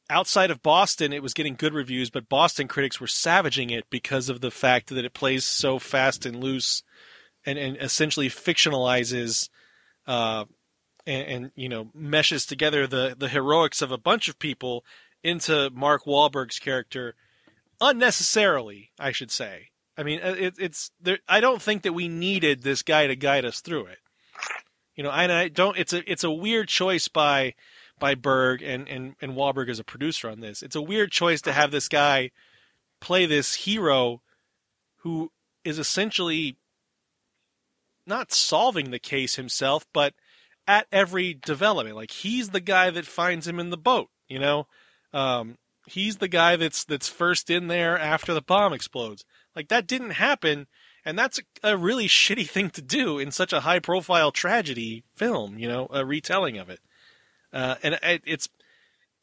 outside of Boston, it was getting good reviews, but Boston critics were savaging it because of the fact that it plays so fast and loose, and, and essentially fictionalizes, uh, and, and you know meshes together the the heroics of a bunch of people into Mark Wahlberg's character unnecessarily, I should say. I mean, uh, it, it's there. I don't think that we needed this guy to guide us through it. You know, and I don't. It's a it's a weird choice by by Berg and and and Wahlberg as a producer on this. It's a weird choice to have this guy play this hero who is essentially not solving the case himself, but at every development. Like he's the guy that finds him in the boat. You know, um, he's the guy that's that's first in there after the bomb explodes. Like that didn't happen, and that's a, a really shitty thing to do in such a high profile tragedy film. You know, a retelling of it, uh, and it, it's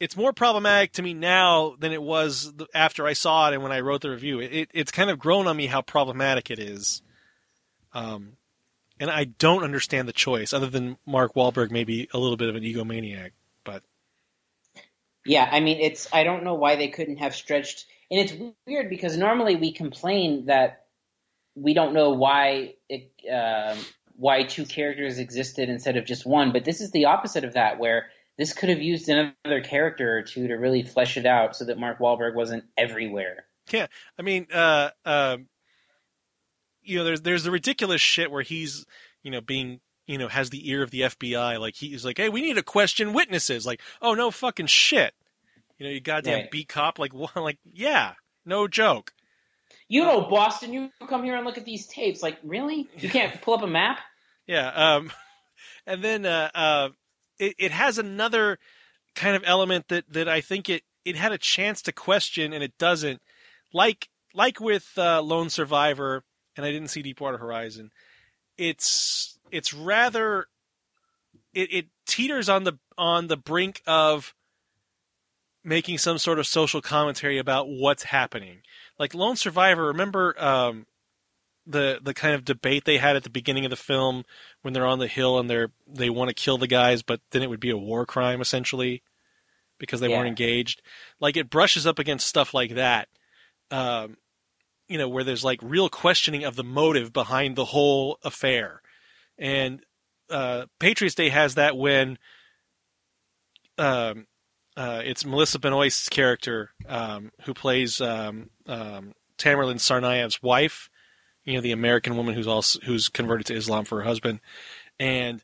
it's more problematic to me now than it was after I saw it and when I wrote the review. It, it it's kind of grown on me how problematic it is. Um, and I don't understand the choice, other than Mark Wahlberg maybe a little bit of an egomaniac, but Yeah, I mean, it's. I don't know why they couldn't have stretched. And it's weird because normally we complain that we don't know why it, um why two characters existed instead of just one. But this is the opposite of that, where this could have used another character or two to really flesh it out, so that Mark Wahlberg wasn't everywhere. Yeah, I mean, uh, um, you know, there's there's the ridiculous shit where he's, you know, being, you know, has the ear of the FBI. Like he's like, hey, we need to question witnesses. Like, oh no, fucking shit. You know, you goddamn Right. beat cop. Like, what? Like, yeah, no joke. You know, Boston, you come here and look at these tapes. Like, really? You can't pull up a map? Yeah. Um, and then uh, uh, it it has another kind of element that that I think it it had a chance to question and it doesn't. Like like with uh, Lone Survivor, and I didn't see Deepwater Horizon. It's it's rather it, it teeters on the on the brink of making some sort of social commentary about what's happening. Like Lone Survivor, remember um, the the kind of debate they had at the beginning of the film when they're on the hill and they're they want to kill the guys, but then it would be a war crime essentially because they Yeah. weren't engaged. Like it brushes up against stuff like that. Um, you know, where there's like real questioning of the motive behind the whole affair. And uh, Patriots Day has that when um, uh, it's Melissa Benoist's character um, who plays um, um, Tamerlan Tsarnaev's wife, you know, the American woman who's also who's converted to Islam for her husband, and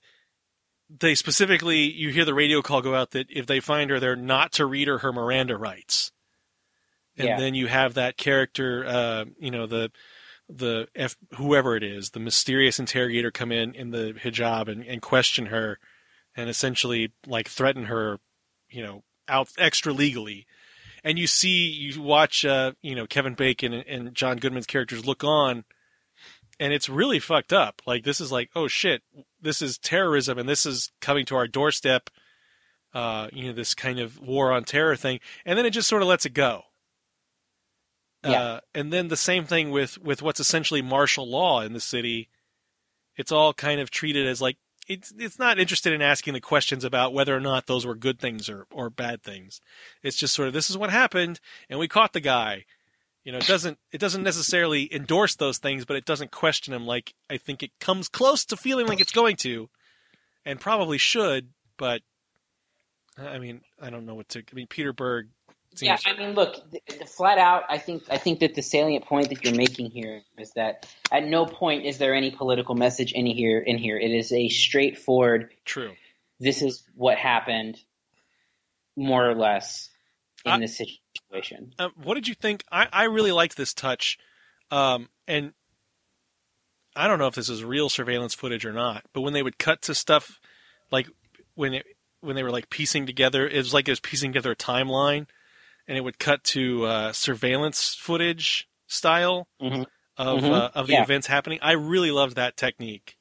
they specifically you hear the radio call go out that if they find her, they're not to read her her Miranda rights, and Yeah. then you have that character, uh, you know, the the F, whoever it is, the mysterious interrogator come in in the hijab and, and question her, and essentially like threaten her, you know, out extra legally. And you see, you watch, uh, you know, Kevin Bacon and, and John Goodman's characters look on, and it's really fucked up. Like this is like, oh shit, this is terrorism, and this is coming to our doorstep. Uh, you know, this kind of war on terror thing, and then it just sort of lets it go. Yeah. Uh, and then the same thing with with what's essentially martial law in the city. It's all kind of treated as like it's it's not interested in asking the questions about whether or not those were good things or or bad things. It's just sort of this is what happened, and we caught the guy, You know, it doesn't it doesn't necessarily endorse those things, but it doesn't question them like I think it comes close to feeling like it's going to, and probably should. But I mean, I don't know what to. I mean, Peter Berg. Yeah, I mean, look, the, the flat out. I think I think that the salient point that you're making here is that at no point is there any political message in here. In here, it is a straightforward. true. This is what happened, more or less, in I- this situation. Um, what did you think? I, I really liked this touch, um, and I don't know if this is real surveillance footage or not. But when they would cut to stuff, like when it when they were like piecing together, it was like it was piecing together a timeline, and it would cut to uh, surveillance footage style Mhm. of Mhm. uh, of the Yeah. events happening. I really loved that technique,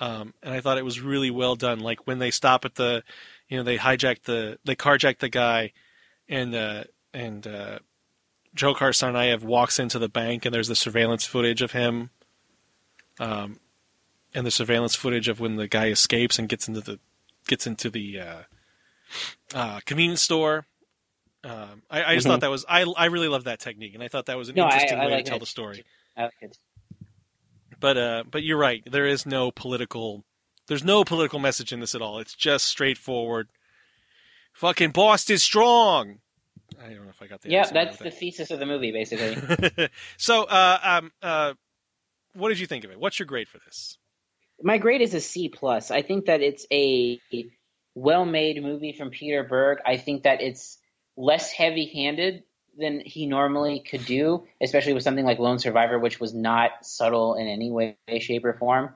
um, and I thought it was really well done. Like when they stop at the, you know, they hijack the they carjack the guy, and uh, and uh, Dzhokhar Tsarnaev walks into the bank, and there's the surveillance footage of him, um, and the surveillance footage of when the guy escapes and gets into the gets into the uh, uh, convenience store. Um, I, I just Mhm. thought that was I I really loved that technique, and I thought that was an No, interesting I way like to tell the story. I like it. But uh, but you're right. There is no political. There's no political message in this at all. It's just straightforward. Fucking Boston strong. I don't know if I got the Yeah, that's right the thesis of the movie, basically. so, uh, um, uh, what did you think of it? What's your grade for this? My grade is a C plus. I think that it's a well-made movie from Peter Berg. I think that it's less heavy-handed than he normally could do, especially with something like Lone Survivor, which was not subtle in any way, shape, or form.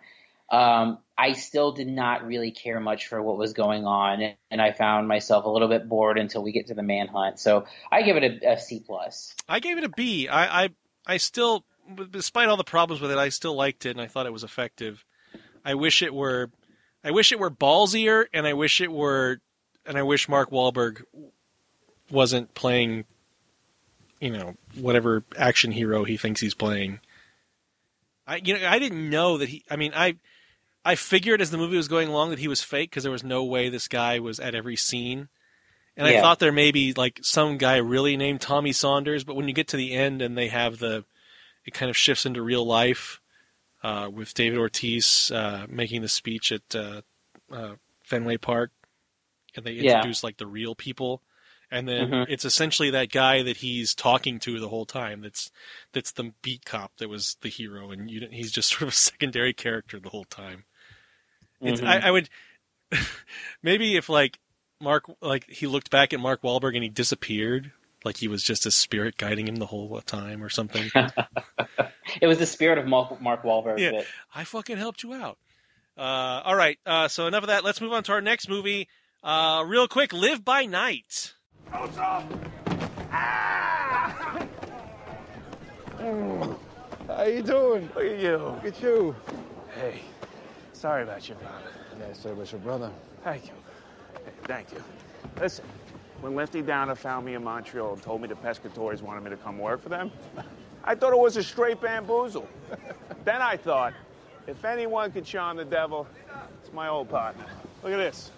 Um, I still did not really care much for what was going on, and I found myself a little bit bored until we get to the manhunt. So I give it a, a C plus. I gave it a B. I, I, I still, despite all the problems with it, I still liked it and I thought it was effective. I wish it were, I wish it were ballsier, and I wish it were, and I wish Mark Wahlberg wasn't playing, you know, whatever action hero he thinks he's playing. I, you know, I didn't know that he. I mean, I, I figured as the movie was going along that he was fake because there was no way this guy was at every scene. And I thought there may be like some guy really named Tommy Saunders, but when you get to the end and they have the, it kind of shifts into real life, uh, with David Ortiz uh, making the speech at uh, uh, Fenway Park, and they Yeah. introduce like the real people, and then Mhm. it's essentially that guy that he's talking to the whole time. That's that's the beat cop that was the hero, and you, he's just sort of a secondary character the whole time. It's, Mhm. I, I would maybe if like Mark like he looked back at Mark Wahlberg and he disappeared, like he was just a spirit guiding him the whole time or something. It was the spirit of Mark, Mark Wahlberg. Yeah. that- I fucking helped you out. Uh, all right, uh, so enough of that. Let's move on to our next movie. Uh, real quick, Live by Night. How you doing? Look at you. Look at you. Hey, sorry about your father. Yeah, so was your brother. Thank you. Hey, thank you. Listen, when Lefty Downer found me in Montreal and told me the Pescatores wanted me to come work for them, I thought it was a straight bamboozle. then I thought, if anyone could charm the devil, it's my old partner. Look at this.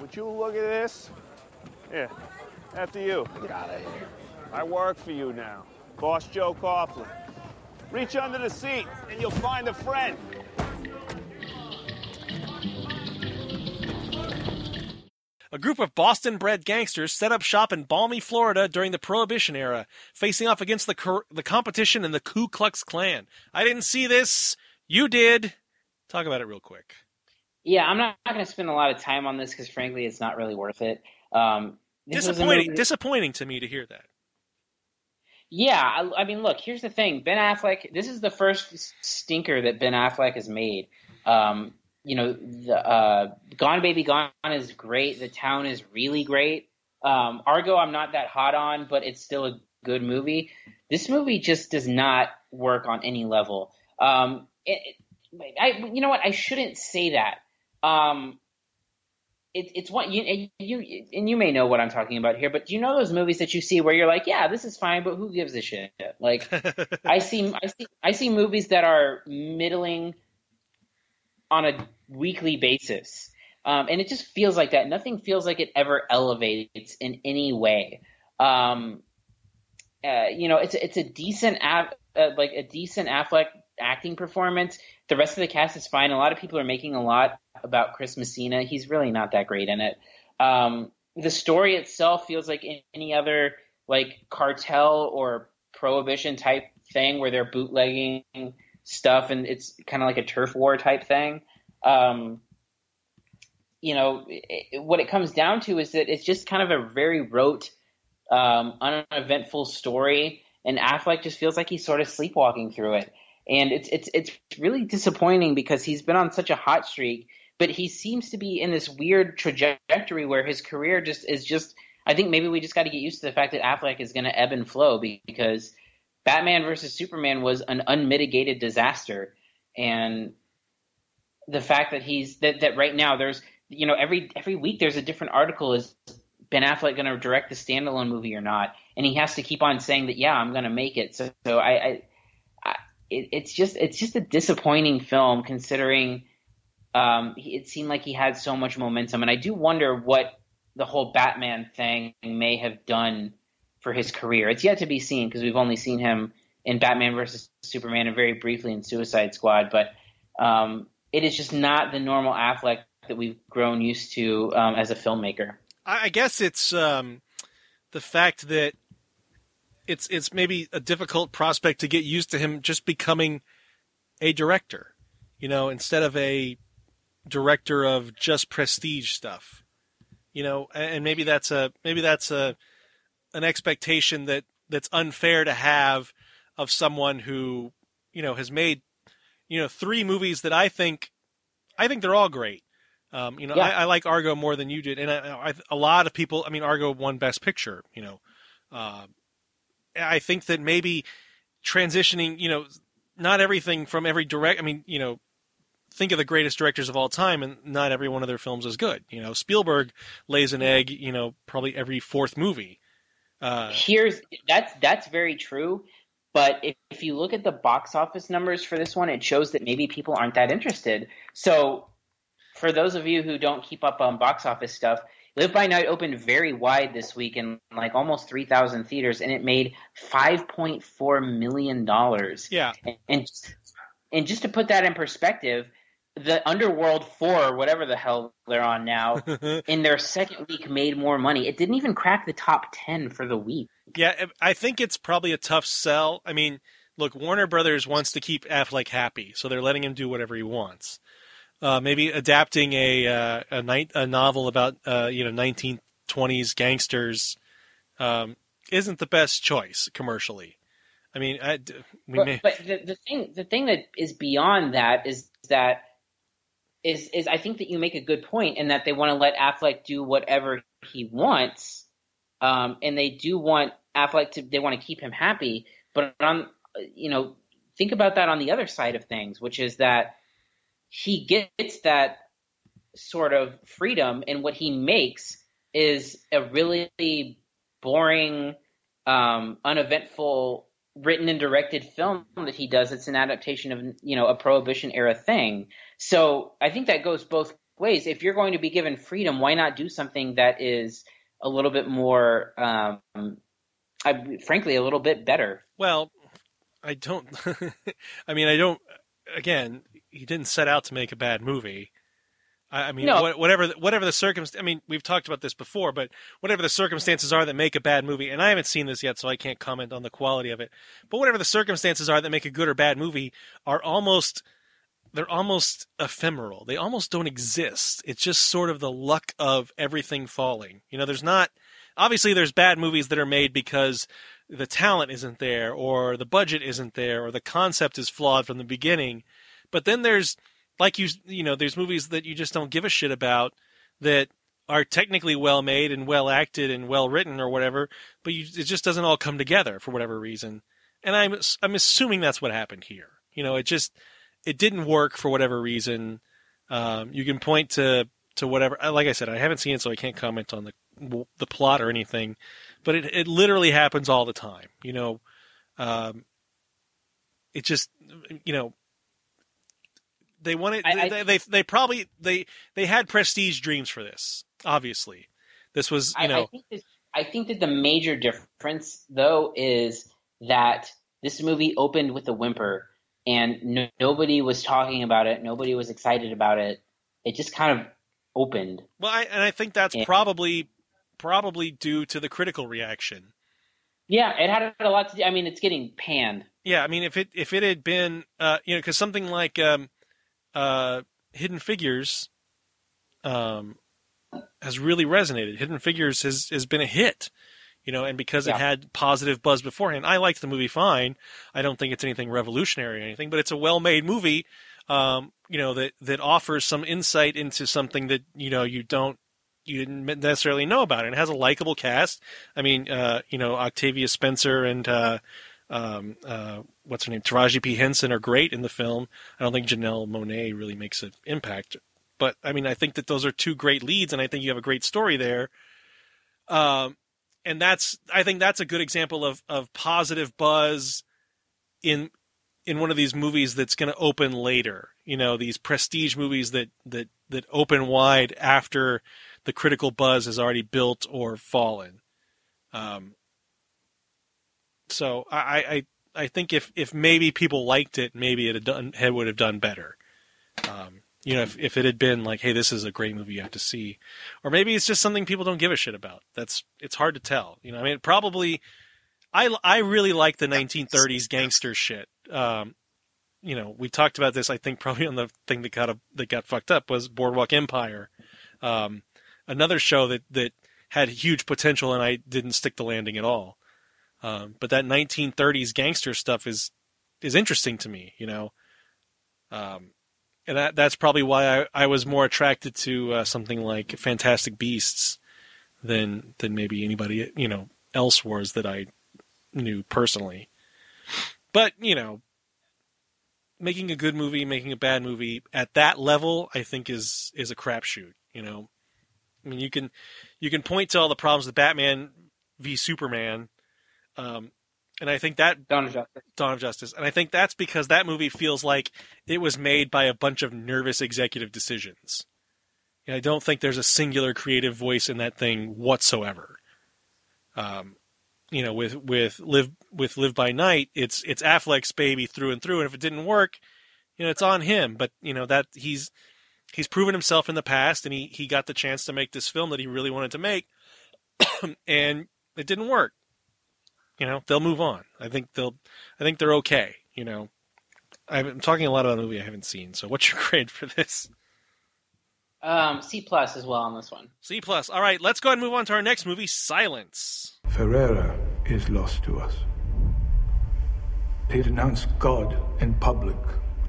Would you look at this? Here, after you. Get out of here. I work for you now. Boss Joe Coughlin. Reach under the seat and you'll find a friend. A group of Boston bred gangsters set up shop in balmy Florida during the Prohibition era, facing off against the, cor- the competition in the Ku Klux Klan. I didn't see this. You did. Talk about it real quick. Yeah, I'm not, not going to spend a lot of time on this because, frankly, it's not really worth it. Um, this was a Disappointing, disappointing to me to hear that. Yeah, I, I mean, look, here's the thing. Ben Affleck, this is the first stinker that Ben Affleck has made. Um, you know, the, uh, Gone Baby Gone is great. The Town is really great. Um, Argo, I'm not that hot on, but it's still a good movie. This movie just does not work on any level. Um, it, it, I, you know what? I shouldn't say that. Um, it, it's what you you and you may know what I'm talking about here, but do you know those movies that you see where you're like, yeah, this is fine, but who gives a shit? Like, I see, I see, I see movies that are middling on a weekly basis, um, and it just feels like that. Nothing feels like it ever elevates in any way. Um, uh, you know, it's it's a decent uh, like a decent Affleck acting performance. The rest of the cast is fine. A lot of people are making a lot about Chris Messina. He's really not that great in it. Um, the story itself feels like any other like cartel or prohibition type thing where they're bootlegging stuff and it's kind of like a turf war type thing. Um, you know, it, what it comes down to is that it's just kind of a very rote, um, uneventful story, and Affleck just feels like he's sort of sleepwalking through it, and it's it's it's really disappointing because he's been on such a hot streak, but he seems to be in this weird trajectory where his career just is just. I think maybe we just got to get used to the fact that Affleck is going to ebb and flow because Batman versus Superman was an unmitigated disaster, and the fact that he's that that right now there's you know every every week there's a different article is Ben Affleck going to direct the standalone movie or not, and he has to keep on saying that yeah I'm going to make it. So so I, I, I it, it's just it's just a disappointing film considering um, it seemed like he had so much momentum, and I do wonder what the whole Batman thing may have done for his career. It's yet to be seen because we've only seen him in Batman versus Superman and very briefly in Suicide Squad, but um, it is just not the normal Affleck that we've grown used to um, as a filmmaker. I guess it's um, the fact that it's it's maybe a difficult prospect to get used to him just becoming a director, you know, instead of a director of just prestige stuff, you know, and maybe that's a maybe that's a an expectation that that's unfair to have of someone who you know has made you know three movies that I think I think they're all great. Um, you know, yeah. I, I, like Argo more than you did, and I, I, a lot of people. I mean, Argo won Best Picture. You know, uh, I think that maybe transitioning. You know, not everything from every direct. I mean, you know, think of the greatest directors of all time, and not every one of their films is good. You know, Spielberg lays an egg. You know, probably every fourth movie. Uh, Here's that's that's very true. But if, if you look at the box office numbers for this one, it shows that maybe people aren't that interested. So for those of you who don't keep up on box office stuff, Live by Night opened very wide this week in like almost 3,000 theaters, and it made 5.4 million dollars. Yeah, and, and and just to put that in perspective, the Underworld Four, whatever the hell they're on now, in their second week made more money. It didn't even crack the top ten for the week. Yeah, I think it's probably a tough sell. I mean, look, Warner Brothers wants to keep Affleck happy, so they're letting him do whatever he wants uh, maybe adapting a uh, a, night, a novel about uh, you know 1920s gangsters um, isn't the best choice commercially. I mean, I, we but, may... but the, the thing the thing that is beyond that is that is is I think that you make a good point in that they want to let Affleck do whatever he wants, um, and they do want Affleck to they want to keep him happy. But on you know think about that on the other side of things, which is that he gets that sort of freedom, and what he makes is a really boring, um, uneventful, written and directed film that he does. It's an adaptation of you know a Prohibition era thing. So I think that goes both ways. If you're going to be given freedom, why not do something that is a little bit more, um, I, frankly, a little bit better? Well, I don't. I mean, I don't. Again, he didn't set out to make a bad movie. I, I mean, no. whatever whatever the circumstance. I mean, we've talked about this before, but whatever the circumstances are that make a bad movie, and I haven't seen this yet, so I can't comment on the quality of it. But whatever the circumstances are that make a good or bad movie, are almost they're almost ephemeral. They almost don't exist. It's just sort of the luck of everything falling. You know, there's not obviously there's bad movies that are made because the talent isn't there or the budget isn't there or the concept is flawed from the beginning but then there's like you you know there's movies that you just don't give a shit about that are technically well made and well acted and well written or whatever, but you, it just doesn't all come together for whatever reason. And I'm I'm assuming that's what happened here. You know, it just it didn't work for whatever reason. Um, you can point to to whatever. Like I said, I haven't seen it, so I can't comment on the the plot or anything. But it it literally happens all the time. You know, um, it just you know they wanted I, I, they, they, they probably they they had prestige dreams for this. Obviously, this was you know. I, think this, I think that the major difference, though, is that this movie opened with a whimper, and no, nobody was talking about it. Nobody was excited about it. It just kind of opened. Well, I, and I think that's And- probably probably due to the critical reaction. Yeah, it had a lot to do. I mean, it's getting panned. Yeah, I mean, if it if it had been, uh, you know, because something like um, uh, Hidden Figures, um, has really resonated. Hidden Figures has has been a hit, you know, and because it had positive buzz beforehand, I liked the movie fine. I don't think it's anything revolutionary or anything, but it's a well made movie, um, you know, that that offers some insight into something that you know you don't you didn't necessarily know about. And it has a likable cast. I mean, uh, you know, Octavia Spencer and uh, um, uh, what's her name, Taraji P Henson are great in the film. I don't think Janelle Monáe really makes an impact, but I mean, I think that those are two great leads, and I think you have a great story there. Um, and that's I think that's a good example of of positive buzz in in one of these movies that's going to open later. You know, these prestige movies that that that open wide after the critical buzz has already built or fallen. Um, so I, I I think if if maybe people liked it, maybe it had done it would have done better. Um, you know, if if it had been like, hey, this is a great movie you have to see, or maybe it's just something people don't give a shit about. That's it's hard to tell. You know, I mean, probably. I, I really like the 1930s gangster shit. Um, you know, we talked about this. I think probably on the thing that got a, that got fucked up was Boardwalk Empire, um, another show that that had huge potential, and I didn't stick the landing at all. Um, but that 1930s gangster stuff is is interesting to me, you know. Um, and that that's probably why I, I was more attracted to uh, something like Fantastic Beasts than than maybe anybody you know else was that I knew personally. But you know, making a good movie, making a bad movie at that level, I think is is a crapshoot. You know, I mean, you can you can point to all the problems with Batman v Superman, um, and I think that Dawn of Justice. Dawn of Justice, and I think that's because that movie feels like it was made by a bunch of nervous executive decisions. And I don't think there's a singular creative voice in that thing whatsoever. Um, you know, with with live with Live by Night, it's it's Affleck's baby through and through, and if it didn't work, you know, it's on him. But you know that he's he's proven himself in the past, and he he got the chance to make this film that he really wanted to make, and it didn't work. You know, they'll move on. I think they'll. I think they're okay. You know, I'm talking a lot about a movie I haven't seen. So, what's your grade for this? Um, C plus as well on this one. C plus. All right, let's go ahead and move on to our next movie, Silence. Ferreira is lost to us. He renounced God in public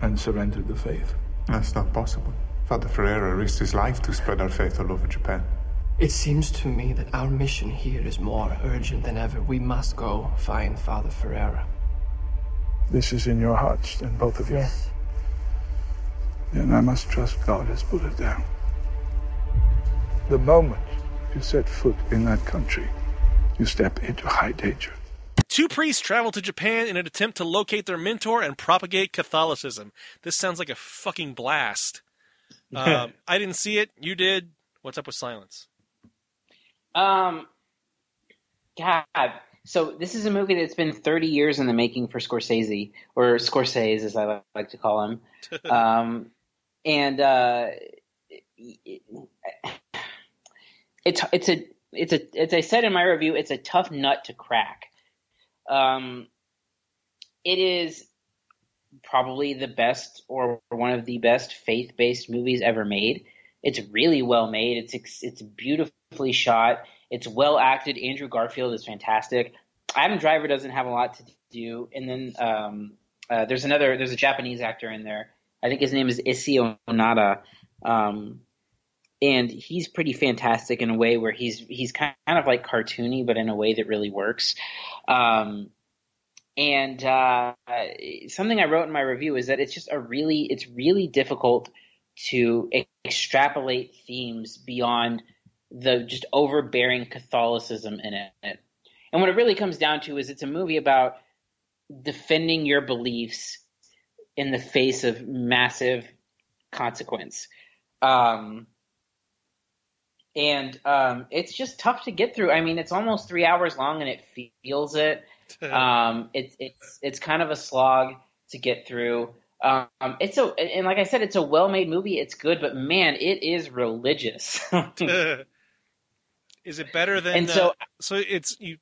and surrendered the faith. That's not possible. Father Ferreira risked his life to spread our faith all over Japan. It seems to me that our mission here is more urgent than ever. We must go find Father Ferreira. This is in your hearts, then, both of you. Yes. Then I must trust God has put it down. The moment you set foot in that country, you step into high danger. Two priests travel to Japan in an attempt to locate their mentor and propagate Catholicism. This sounds like a fucking blast. Um, I didn't see it. You did. What's up with Silence? Um, God. So this is a movie that's been 30 years in the making for Scorsese, or Scorsese as I like to call him. um, and uh, it's it's a it's a as I said in my review, it's a tough nut to crack. Um, it is probably the best or one of the best faith-based movies ever made. It's really well made. It's it's beautifully shot. It's well acted. Andrew Garfield is fantastic. Adam Driver doesn't have a lot to do, and then um, uh, there's another. There's a Japanese actor in there. I think his name is Issey Onada, um, and he's pretty fantastic in a way where he's he's kind of like cartoony, but in a way that really works. Um, and uh, something I wrote in my review is that it's just a really it's really difficult to extrapolate themes beyond the just overbearing Catholicism in it. And what it really comes down to is it's a movie about defending your beliefs in the face of massive consequence. Um, and um, it's just tough to get through. I mean, it's almost three hours long, and it feels it. um, it's it's it's kind of a slog to get through. Um, it's a and like I said, it's a well-made movie. It's good, but man, it is religious. is it better than? And so- uh, so it's you.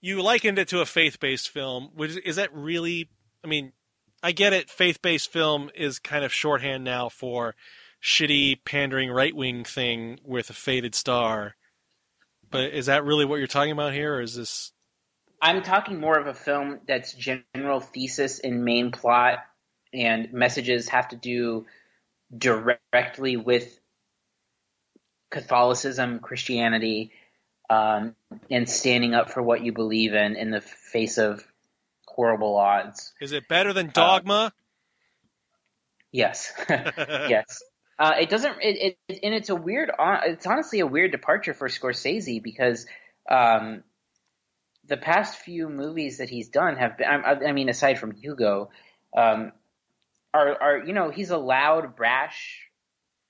You likened it to a faith-based film. Which is that really? I mean, I get it. Faith-based film is kind of shorthand now for shitty pandering right-wing thing with a faded star. But is that really what you're talking about here, or is this? I'm talking more of a film that's general thesis and main plot and messages have to do directly with Catholicism, Christianity, um, and standing up for what you believe in in the face of horrible odds. Is it better than Dogma? Yes, yes. Uh, it doesn't, it, it, and it's a weird. It's honestly a weird departure for Scorsese because um, the past few movies that he's done have been. I, I mean, aside from Hugo, um, are are you know he's a loud, brash,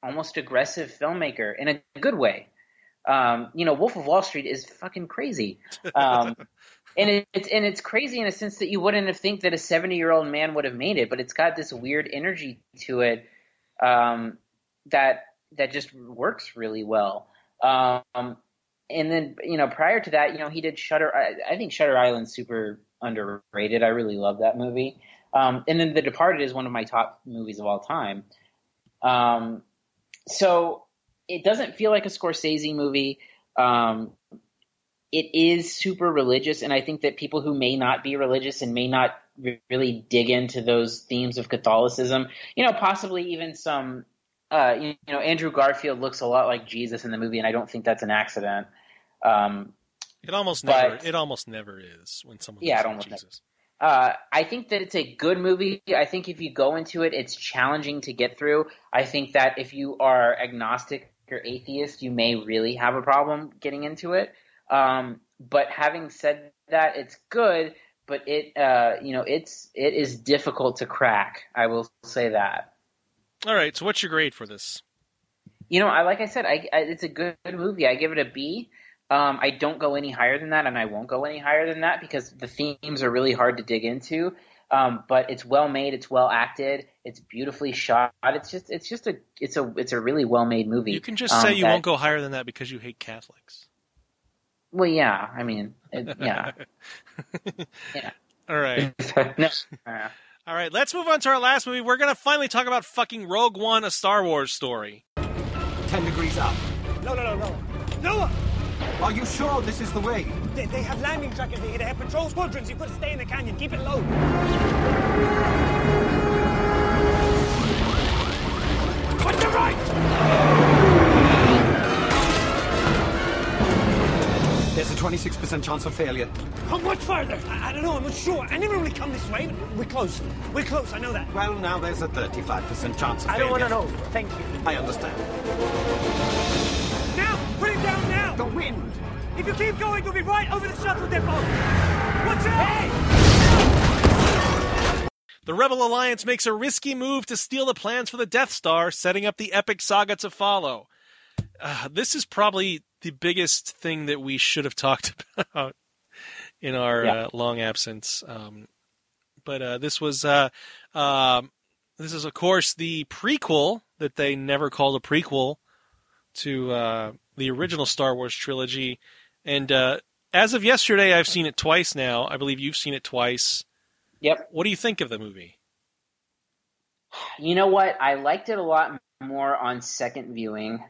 almost aggressive filmmaker in a good way. Um, you know, Wolf of Wall Street is fucking crazy. Um, and it, it's and it's crazy in a sense that you wouldn't have think that a 70 year old man would have made it, but it's got this weird energy to it um, that that just works really well. Um, and then you know prior to that, you know he did Shutter. I, I think Shutter Island's super underrated. I really love that movie. Um, and then The Departed is one of my top movies of all time. Um, so it doesn't feel like a Scorsese movie. Um, it is super religious, and I think that people who may not be religious and may not re- really dig into those themes of Catholicism, you know, possibly even some, uh, you, you know, Andrew Garfield looks a lot like Jesus in the movie, and I don't think that's an accident. Um, It almost But- never. It almost never is when someone. Yeah, looks it like almost never- Jesus. Uh, I think that it's a good movie. I think if you go into it, it's challenging to get through. I think that if you are agnostic or atheist, you may really have a problem getting into it. Um, but having said that, it's good. But it, uh, you know, it's it is difficult to crack. I will say that. All right. So what's your grade for this? You know, I like I said, I, I it's a good, good movie. I give it a B. Um, I don't go any higher than that, and I won't go any higher than that because the themes are really hard to dig into. Um, but it's well made, it's well acted, it's beautifully shot. It's just, it's just a, it's a, it's a really well made movie. You can just Um, say you that- won't go higher than that because you hate Catholics. Well, yeah, I mean, it, yeah, yeah. All right. no, uh, All right. Let's move on to our last movie. We're gonna finally talk about fucking Rogue One, a Star Wars story. Ten degrees up. No, no, no, no. Noah! Are you sure this is the way? They, they have landing trackers here. They have patrol squadrons. You've got to stay in the canyon. Keep it low. What's the right? There's a 26% chance of failure. How much further? I, I don't know. I'm not sure. I never really come this way. but We're close. We're close. I know that. Well, now there's a 35% chance of I don't want to know. Thank you. I understand. Now! Put it down now! The wind! If you keep going, you'll be right over the shuttle depot. Watch out! The Rebel Alliance makes a risky move to steal the plans for the Death Star, setting up the epic saga to follow. Uh, this is probably the biggest thing that we should have talked about in our Yeah. uh, long absence. Um, but uh, this was, uh, um, this is of course the prequel that they never called a prequel to uh, the original Star Wars trilogy. And uh, as of yesterday, I've seen it twice now. I believe you've seen it twice. Yep. What do you think of the movie? You know what? I liked it a lot more on second viewing.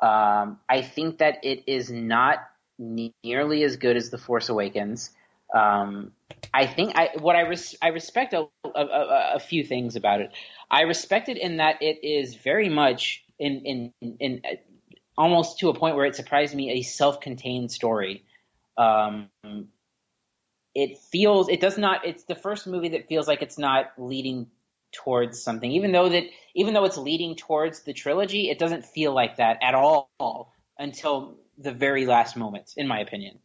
Um, I think that it is not nearly as good as The Force Awakens. Um, I think I what I res- I respect a, a, a, a few things about it. I respect it in that it is very much in in in almost to a point where it surprised me a self-contained story. Um, it feels it does not it's the first movie that feels like it's not leading towards something even though that even though it's leading towards the trilogy it doesn't feel like that at all until the very last moments in my opinion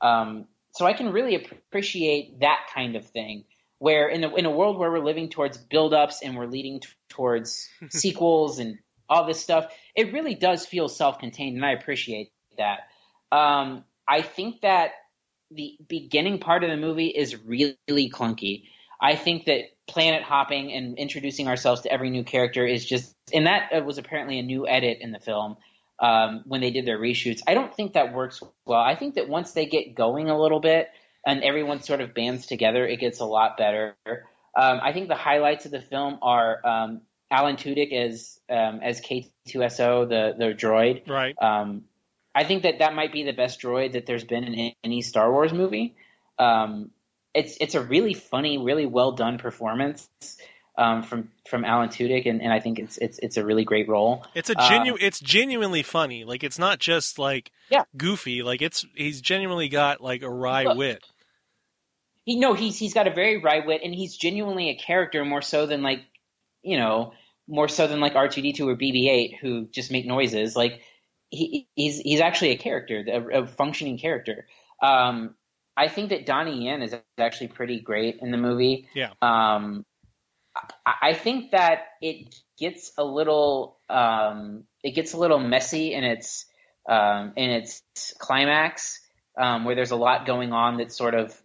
um, so i can really appreciate that kind of thing where in, the, in a world where we're living towards build-ups and we're leading t- towards sequels and all this stuff. It really does feel self-contained, and I appreciate that. Um, I think that the beginning part of the movie is really clunky. I think that planet hopping and introducing ourselves to every new character is just, and that was apparently a new edit in the film um, when they did their reshoots. I don't think that works well. I think that once they get going a little bit and everyone sort of bands together, it gets a lot better. Um, I think the highlights of the film are um, Alan Tudyk as um, as K2SO, the the droid. Right. Um, I think that that might be the best droid that there's been in any Star Wars movie. Um, it's it's a really funny, really well done performance um, from from Alan Tudyk, and, and I think it's it's it's a really great role. It's a genu- it's genuinely funny. Like it's not just like yeah. goofy. Like it's he's genuinely got like a wry Look, wit. He no, he's he's got a very wry wit, and he's genuinely a character more so than like you know more so than like R two D two or BB eight who just make noises. Like he, he's he's actually a character, a, a functioning character. Um, I think that Donnie Yen is actually pretty great in the movie. Yeah. Um, I, I think that it gets a little um, it gets a little messy in its um, in its climax, um, where there's a lot going on that's sort of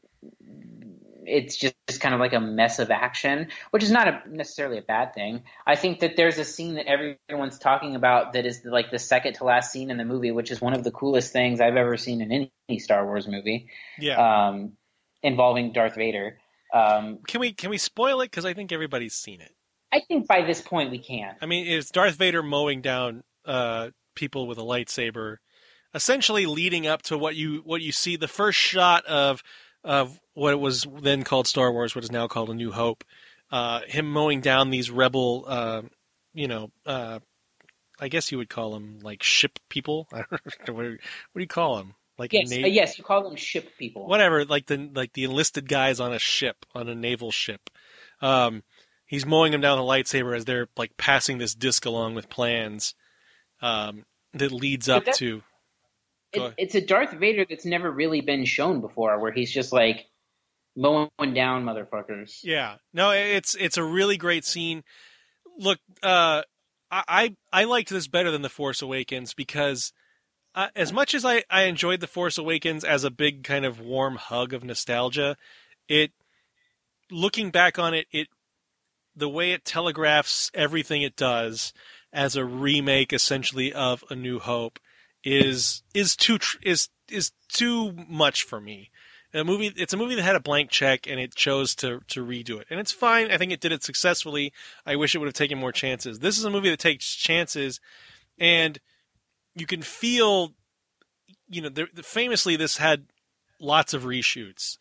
it's just, just kind of like a mess of action, which is not a, necessarily a bad thing. I think that there's a scene that everyone's talking about that is like the second to last scene in the movie, which is one of the coolest things I've ever seen in any Star Wars movie. Yeah. Um, involving Darth Vader. Um, Can we can we spoil it? Because I think everybody's seen it. I think by this point we can. I mean, it's Darth Vader mowing down uh, people with a lightsaber, essentially leading up to what you what you see the first shot of of what it was then called Star Wars, what is now called A New Hope. Uh, him mowing down these rebel, uh, you know, uh, I guess you would call them like ship people. I don't know what, what do you call them? Like yes, na- uh, yes, you call them ship people. whatever, like the like the enlisted guys on a ship, on a naval ship. Um, he's mowing them down with a lightsaber as they're like passing this disc along with plans um, that leads up to. It, it's a Darth Vader that's never really been shown before, where he's just like mowing down motherfuckers. Yeah, no, it's it's a really great scene. Look, uh, I I liked this better than the Force Awakens because uh, as much as I I enjoyed the Force Awakens as a big kind of warm hug of nostalgia, it looking back on it, it the way it telegraphs everything it does as a remake essentially of A New Hope is is too is is too much for me. A movie it's a movie that had a blank check and it chose to to redo it. And it's fine. I think it did it successfully. I wish it would have taken more chances. This is a movie that takes chances and you can feel you know, there, famously this had lots of reshoots.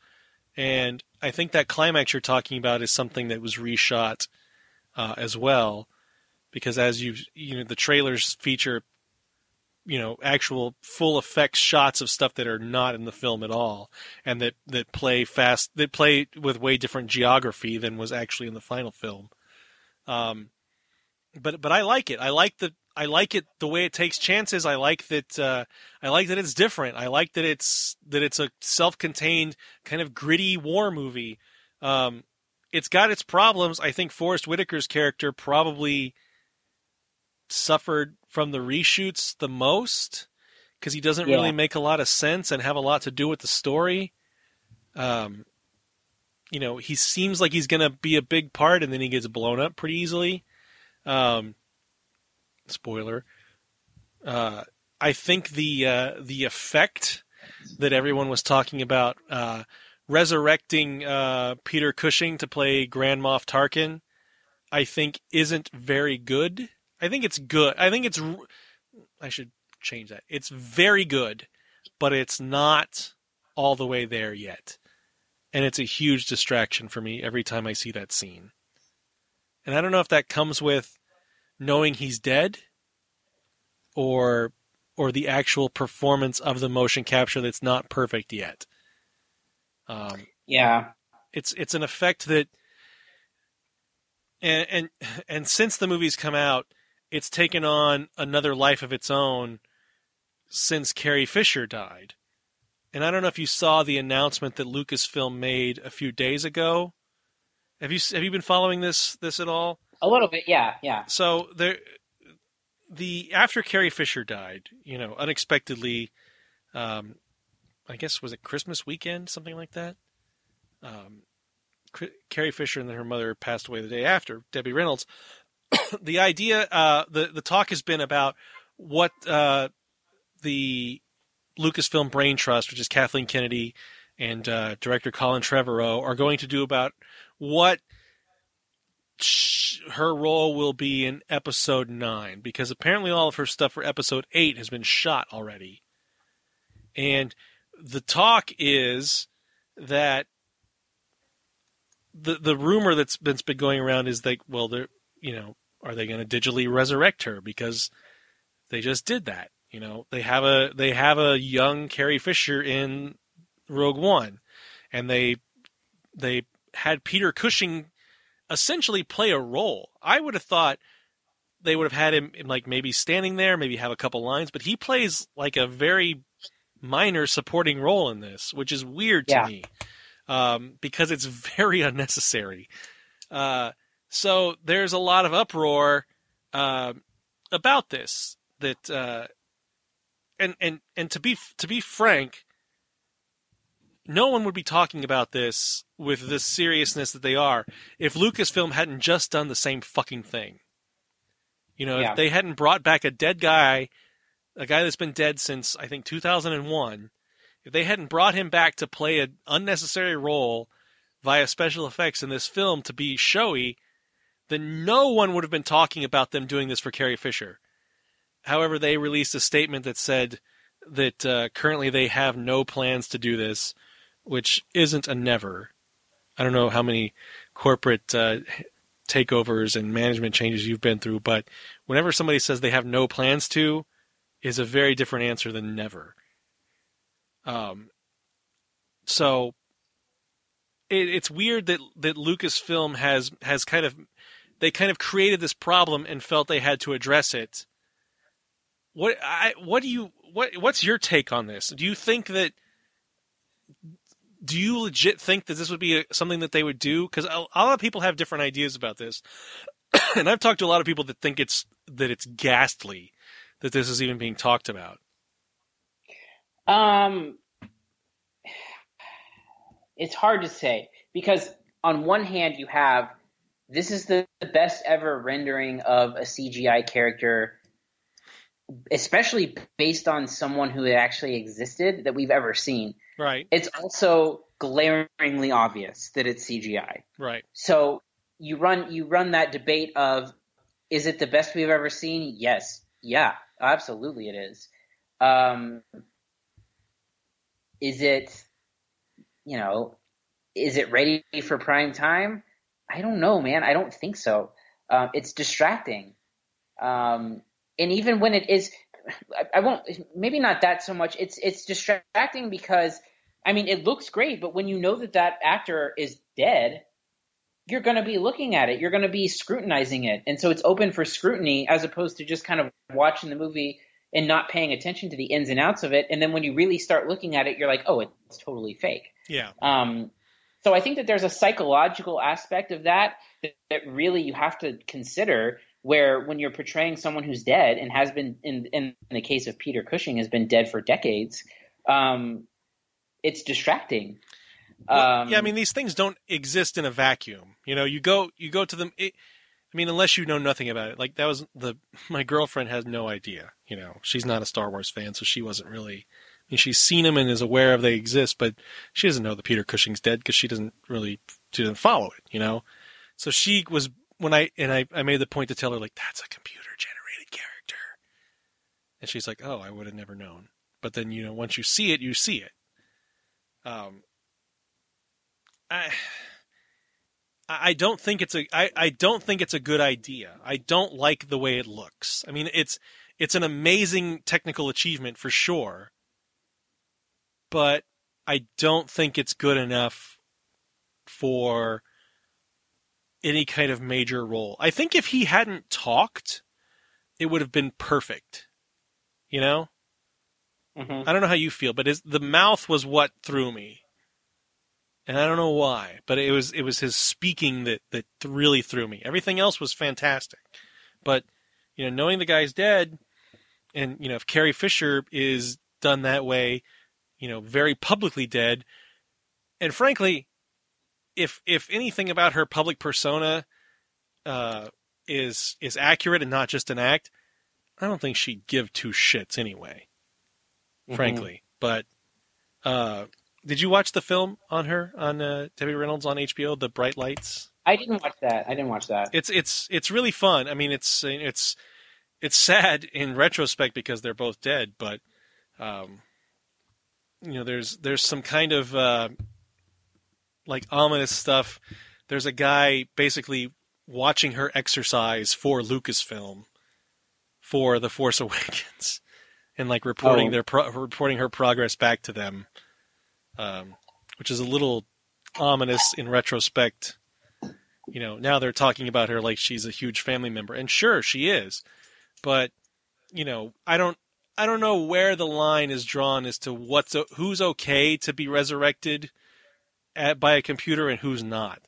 And I think that climax you're talking about is something that was reshot uh, as well, because as you you know the trailers feature, you know, actual full effects shots of stuff that are not in the film at all, and that that play fast, that play with way different geography than was actually in the final film. Um, but but I like it. I like the I like it the way it takes chances. I like that. Uh, I like that it's different. I like that it's that it's a self-contained kind of gritty war movie. Um, it's got its problems. I think Forest Whitaker's character probably suffered from the reshoots the most because he doesn't Yeah. really make a lot of sense and have a lot to do with the story. Um, you know, he seems like he's going to be a big part, and then he gets blown up pretty easily. Um, spoiler. Uh, I think the uh, the effect that everyone was talking about, uh, resurrecting uh, Peter Cushing to play Grand Moff Tarkin, I think isn't very good. I think it's good. I think it's. I should change that. It's very good, but it's not all the way there yet, and it's a huge distraction for me every time I see that scene. And I don't know if that comes with knowing he's dead or or the actual performance of the motion capture that's not perfect yet. Um, Yeah. it's it's an effect that and and and since the movie's come out, it's taken on another life of its own since Carrie Fisher died. And I don't know if you saw the announcement that Lucasfilm made a few days ago. Have you have you been following this this at all? A little bit, yeah, yeah. So there, the after Carrie Fisher died, you know, unexpectedly, um, I guess was it Christmas weekend, something like that. Um, Carrie Fisher and then her mother passed away the day after. Debbie Reynolds. the idea, uh, the the talk has been about what uh, the Lucasfilm Brain Trust, which is Kathleen Kennedy and uh, director Colin Trevorrow, are going to do about what sh- her role will be in episode 9 because apparently all of her stuff for episode 8 has been shot already. And the talk is that the the rumor that's been, that's been going around is like well they're you know are they going to digitally resurrect her because they just did that you know they have a they have a young Carrie Fisher in Rogue One and they they had Peter Cushing essentially play a role. I would have thought they would have had him like maybe standing there, maybe have a couple lines, but he plays like a very minor supporting role in this, which is weird to Yeah. me um, because it's very unnecessary. Uh, so there's a lot of uproar uh, about this. That uh, and and and to be to be frank, no one would be talking about this with the seriousness that they are if Lucasfilm hadn't just done the same fucking thing. You know, Yeah. if they hadn't brought back a dead guy, a guy that's been dead since I think 2001, if they hadn't brought him back to play an unnecessary role via special effects in this film to be showy, then no one would have been talking about them doing this for Carrie Fisher. However, they released a statement that said that uh, currently they have no plans to do this, which isn't a never. I don't know how many corporate uh, takeovers and management changes you've been through, but whenever somebody says they have no plans to, is a very different answer than never. Um, so it, it's weird that that Lucasfilm has has kind of they kind of created this problem and felt they had to address it. What I what do you what what's your take on this? Do you think that do you legit think that this would be a, something that they would do? Because a, a lot of people have different ideas about this, and I've talked to a lot of people that think it's that it's ghastly that this is even being talked about. Um, it's hard to say because on one hand you have this is the, the best ever rendering of a CGI character, especially based on someone who actually existed that we've ever seen. Right. It's also glaringly obvious that it's CGI. Right. So you run you run that debate of is it the best we've ever seen? Yes. Yeah, absolutely it is. Um, is it you know, is it ready for prime time? I don't know, man. I don't think so. Um, it's distracting. Um, and even when it is, I, I won't, maybe not that so much. It's, it's distracting because, I mean, it looks great, but when you know that that actor is dead, you're going to be looking at it. You're going to be scrutinizing it. And so it's open for scrutiny as opposed to just kind of watching the movie and not paying attention to the ins and outs of it. And then when you really start looking at it, you're like, oh, it's totally fake. Yeah. Um, so I think that there's a psychological aspect of that, that really you have to consider. Where when you're portraying someone who's dead and has been, in in the case of Peter Cushing, has been dead for decades, um, it's distracting. Well, Um, yeah, I mean these things don't exist in a vacuum. You know, you go you go to them. It, I mean, unless you know nothing about it. Like that was the my girlfriend has no idea. You know, she's not a Star Wars fan, so she wasn't really. Mean, she's seen them and is aware of they exist, but she doesn't know that Peter Cushing's dead because she doesn't really she doesn't follow it. You know, so she was when I and I I made the point to tell her like that's a computer generated character, and she's like, oh, I would have never known. But then you know, once you see it, you see it. Um, I I don't think it's a I, I don't think it's a good idea. I don't like the way it looks. I mean it's it's an amazing technical achievement for sure. But I don't think it's good enough for any kind of major role. I think if he hadn't talked, it would have been perfect. You know? Mhm. I don't know how you feel, but his, the mouth was what threw me and I don't know why, but it was it was his speaking that that really threw me. Everything else was fantastic, but You know, knowing the guy's dead, and you know if Carrie Fisher is done that way, you know, very publicly dead, and frankly, if if anything about her public persona uh, is is accurate and not just an act, I don't think she'd give two shits anyway. Mhm. Frankly, but uh, did you watch the film on her on uh, Debbie Reynolds on HBO, The Bright Lights? I didn't watch that. I didn't watch that. It's it's it's really fun. I mean, it's it's it's sad in retrospect because they're both dead, but um, you know, there's there's some kind of uh, like ominous stuff. There's a guy basically watching her exercise for Lucasfilm for The Force Awakens, and like reporting Oh. their pro- reporting her progress back to them, um, which is a little ominous in retrospect. You know, now they're talking about her like she's a huge family member, and sure she is, but you know, I don't, I don't know where the line is drawn as to what's who's okay to be resurrected at, by a computer and who's not.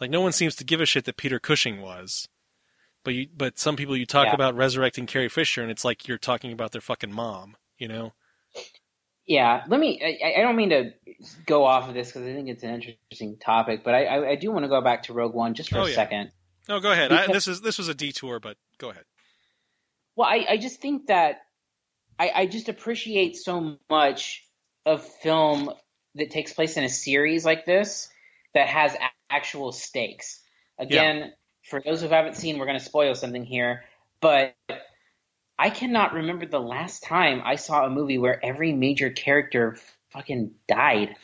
Like no one seems to give a shit that Peter Cushing was, but you, but some people you talk Yeah. about resurrecting Carrie Fisher, and it's like you're talking about their fucking mom. You know? Yeah, let me. I, I don't mean to go off of this because I think it's an interesting topic, but I, I, I do want to go back to Rogue One just for Oh, a yeah. second. No, go ahead. I, this is this was a detour, but go ahead. Well, I, I just think that I, I just appreciate so much of film that takes place in a series like this that has a- actual stakes. Again, for those who haven't seen, we're going to spoil something here, but I cannot remember the last time I saw a movie where every major character fucking died.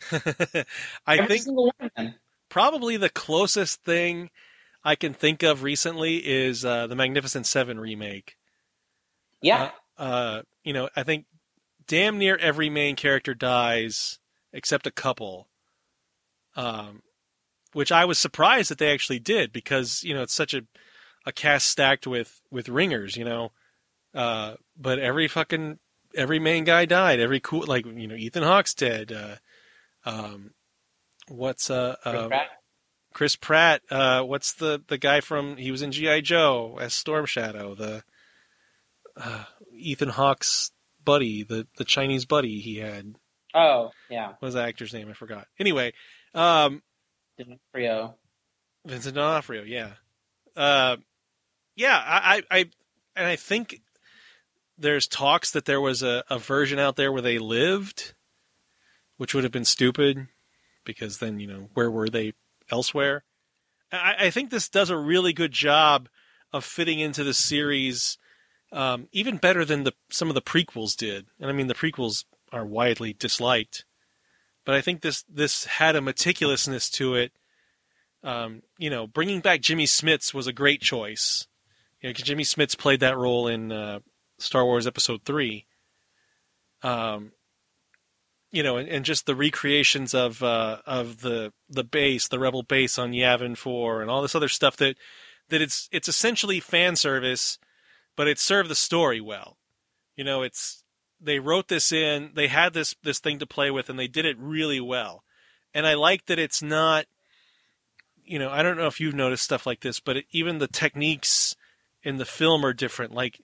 I Every think single one of them. probably the closest thing I can think of recently is uh, the Magnificent Seven remake. Yeah. Uh, uh, you know, I think damn near every main character dies except a couple. Um, which I was surprised that they actually did because you know it's such a a cast stacked with with ringers, you know. Uh, but every fucking every main guy died. Every cool like you know Ethan Hawke's dead. Uh, um, what's uh, Chris uh Pratt? Chris Pratt? Uh, what's the the guy from? He was in GI Joe as Storm Shadow. The uh, Ethan Hawke's buddy, the the Chinese buddy he had. Oh, yeah. What was the actor's name? I forgot. Anyway, um, D'Onofrio. Vincent D'Onofrio. Yeah, uh, yeah. I, I, I, and I think there's talks that there was a, a version out there where they lived, which would have been stupid, because then you know where were they elsewhere? I, I think this does a really good job of fitting into the series, um, even better than the some of the prequels did. And I mean, the prequels are widely disliked, but I think this this had a meticulousness to it. Um, you know, bringing back Jimmy Smits was a great choice. You know, Jimmy Smits played that role in uh, Star Wars Episode Three. Um, you know, and, and just the recreations of uh, of the the base, the Rebel base on Yavin Four, and all this other stuff that that it's it's essentially fan service, but it served the story well. You know, it's they wrote this in, they had this this thing to play with, and they did it really well. And I like that it's not, you know, I don't know if you've noticed stuff like this, but it, even the techniques in the film are different. Like,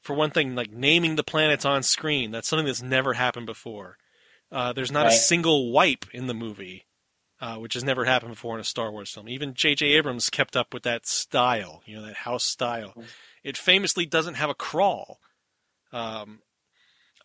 for one thing, like naming the planets on screen, that's something that's never happened before. Uh, there's not a single wipe in the movie, uh, which has never happened before in a Star Wars film. Even J.J. Abrams kept up with that style, you know, that house style. It famously doesn't have a crawl. Um,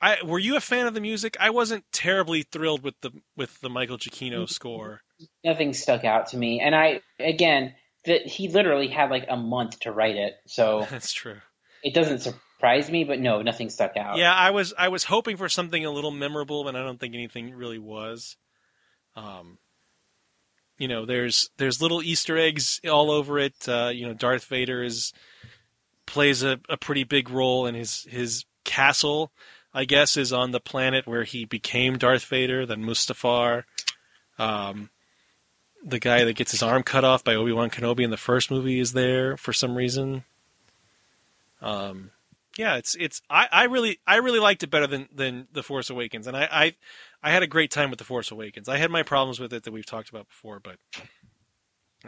I were you a fan of the music? I wasn't terribly thrilled with the with the Michael Giacchino score. Nothing stuck out to me, and I again that he literally had like a month to write it, so That's true. it doesn't surprise me. But no, nothing stuck out. Yeah, I was I was hoping for something a little memorable, but I don't think anything really was. Um, you know, there's there's little Easter eggs all over it. Uh, you know, Darth Vader is plays a, a pretty big role in his his castle. I guess is on the planet where he became Darth Vader, then Mustafar. Um, the guy that gets his arm cut off by Obi Wan Kenobi in the first movie is there for some reason. Um, yeah, it's it's I, I really I really liked it better than than the Force Awakens, and I, I I had a great time with the Force Awakens. I had my problems with it that we've talked about before, but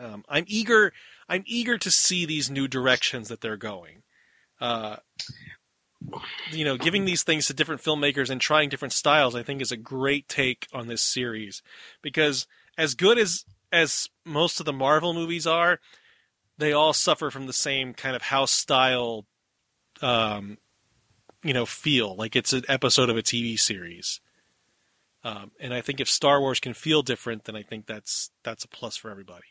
um, I'm eager I'm eager to see these new directions that they're going. uh, you know, giving these things to different filmmakers and trying different styles, I think, is a great take on this series. Because as good as as most of the Marvel movies are, they all suffer from the same kind of house style, um, you know, feel like it's an episode of a TV series. Um, and I think if Star Wars can feel different, then I think that's that's a plus for everybody.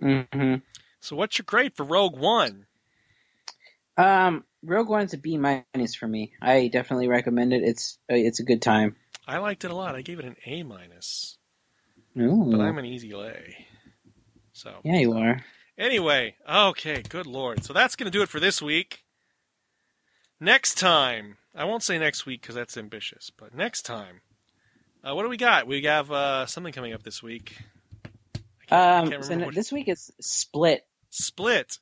Mm-hmm. So, what's your grade for Rogue One? Um, Rogue One's a B minus for me. I definitely recommend it. It's uh, it's a good time. I liked it a lot. I gave it an A minus, Ooh. but I'm an easy lay. So yeah, you are. Anyway, okay, good lord. So that's going to do it for this week. Next time, I won't say next week because that's ambitious, but next time, uh, what do we got? We have uh, something coming up this week. Um, so this week is Split. Split.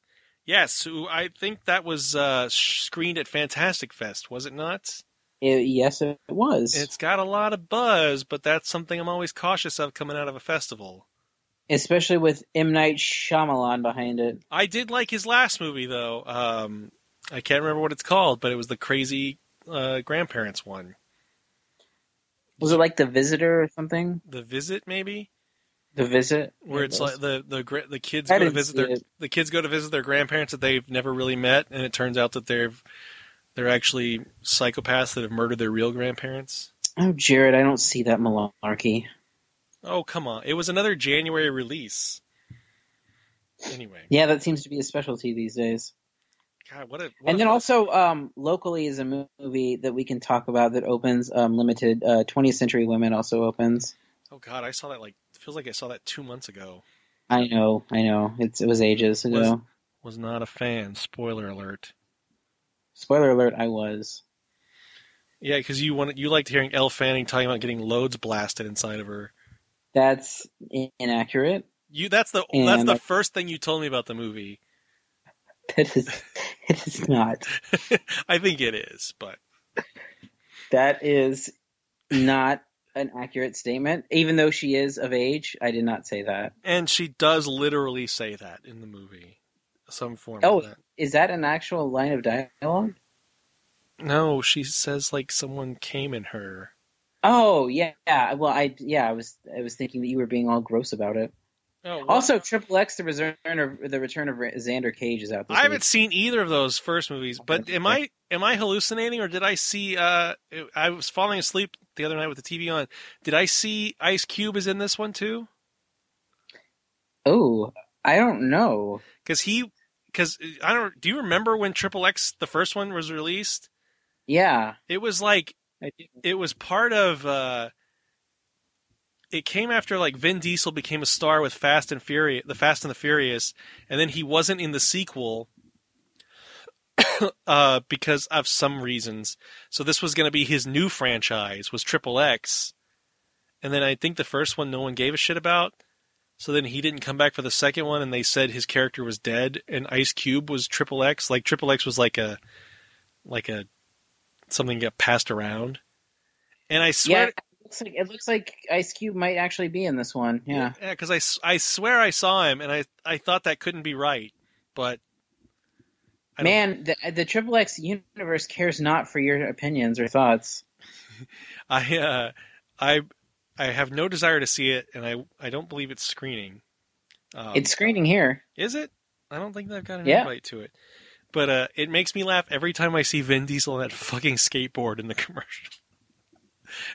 Yes, who- I think that was uh, screened at Fantastic Fest, was it not? It- yes, it was. It's got a lot of buzz, but that's something I'm always cautious of coming out of a festival. Especially with M Night Shyamalan behind it. I did like his last movie though. Um, I can't remember what it's called, but it was the crazy uh, grandparents one. Was it like The Visitor or something? The Visit, maybe, The Visit, where it's like the the the kids I go to visit their it. the kids go to visit their grandparents that they've never really met, and it turns out that they're they're actually psychopaths that have murdered their real grandparents. Oh, Jerrod, I don't see that malarkey. Oh come on! It was another January release. Anyway, Yeah, that seems to be a specialty these days. God, what a what And a then also, um, locally is a movie that we can talk about that opens um, limited. Uh, 20th Century Women also opens. oh god! I saw that like feels like I saw that two months ago. I know, I know. It's it was ages ago. Was, was not a fan. Spoiler alert. Spoiler alert: I was. Yeah, because you wanted you liked hearing Elle Fanning talking about getting loads blasted inside of her. That's inaccurate. You that's the And that's the I- first thing you told me about the movie. That is, it is not. I think it is, but That is not an accurate statement. Even though she is of age, I did not say that. and she does literally say that in the movie, some form Oh, of that. is that an actual line of dialogue? No, she says like someone came in her. Oh yeah, yeah. Well, I yeah, I was I was thinking that you were being all gross about it. Oh? Also, Triple X: The Return of the Return of Xander Cage is out this I haven't week. seen either of those first movies, but am I am I hallucinating or did I see? Uh, I was falling asleep the other night with the TV on. Did I see Ice Cube is in this one too? Oh, I don't know. Because he, because I don't. Do you remember when Triple X the first one was released? Yeah, It was like it was part of. uh It came after like Vin Diesel became a star with Fast and Furious, the Fast and the Furious, and then he wasn't in the sequel. uh, because of some reasons, so this was going to be his new franchise was Triple X, and then I think the first one no one gave a shit about. So then he didn't come back for the second one, and they said his character was dead, and Ice Cube was Triple X. Like Triple X was like a, like a, something got passed around. And I Yeah, swear, it looks like it looks like Ice Cube might actually be in this one. Yeah. yeah, because I, I swear I saw him, and I I thought that couldn't be right, but Man, the the Triple X universe cares not for your opinions or thoughts. I uh, I I have no desire to see it, and I I don't believe it's screening. Um, it's screening here. Is it? I don't think they've got an Yeah. invite to it. But uh, it makes me laugh every time I see Vin Diesel on that fucking skateboard in the commercial.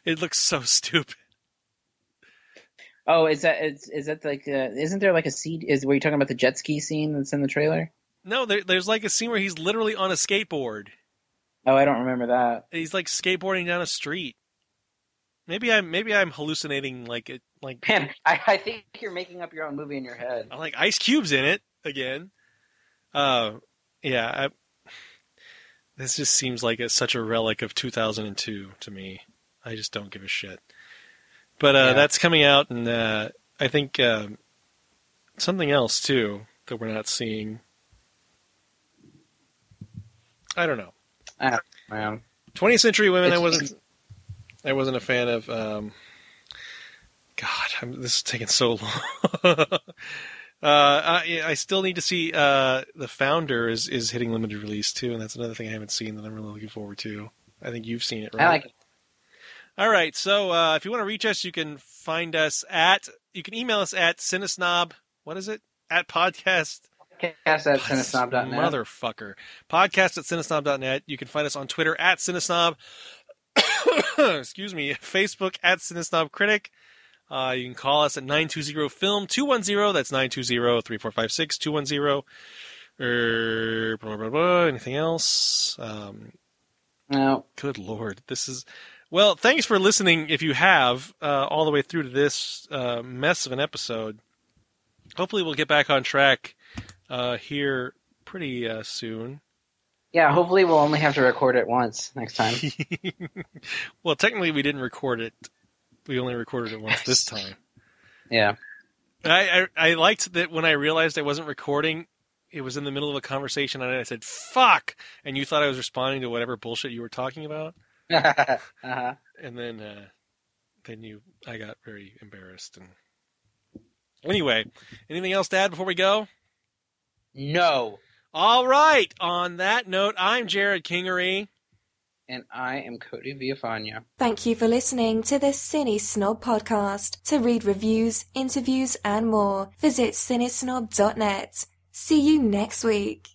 it looks so stupid. Oh, is that is, is that like uh, isn't there like a seat? Is were you talking about the jet ski scene that's in the trailer? No, there, there's like a scene where he's literally on a skateboard. Oh, I don't remember that. He's like skateboarding down a street. Maybe I'm maybe I'm hallucinating like it like Man, I, I think you're making up your own movie in your head. I like Ice Cube's in it again. Uh, yeah, I, this just seems like it's such a relic of 2002 to me. I just don't give a shit. But uh, Yeah. that's coming out, and uh, I think um something else too that we're not seeing. I don't know. Ah, man. 20th Century Women. I wasn't. I wasn't a fan of. Um, God, I'm, this is taking so long. Uh, I, I still need to see uh, the founder is is hitting limited release too, and that's another thing I haven't seen that I'm really looking forward to. I think you've seen it, right? I like it. All right. So uh, if you want to reach us, you can find us at you can email us at cinesnob. What is it? At podcast. Podcast at cinesnob.net. Motherfucker. Podcast at cinesnob.net. You can find us on Twitter at cinesnob. Excuse me. Facebook at cinesnob critic. Uh, you can call us at 920 film 210. That's 920 3456 210. Er, blah, blah, blah. Anything else? Um, no. Good lord. This is. Well, thanks for listening if you have uh, all the way through to this uh, mess of an episode. Hopefully, we'll get back on track uh, here pretty uh, soon. Yeah, hopefully we'll only have to record it once next time. well, technically, we didn't record it. We only recorded it once this time. Yeah. I, I, I liked that when I realized I wasn't recording, it was in the middle of a conversation, and I said "fuck," and you thought I was responding to whatever bullshit you were talking about. uh-huh. And then, uh, then you, I got very embarrassed. And anyway, anything else to add before we go? No. All right. On that note, I'm Jerrod Kingery. And I am Cody Viafania. Thank you for listening to the Cinesnob podcast. To read reviews, interviews, and more, visit cinesnob.net. See you next week.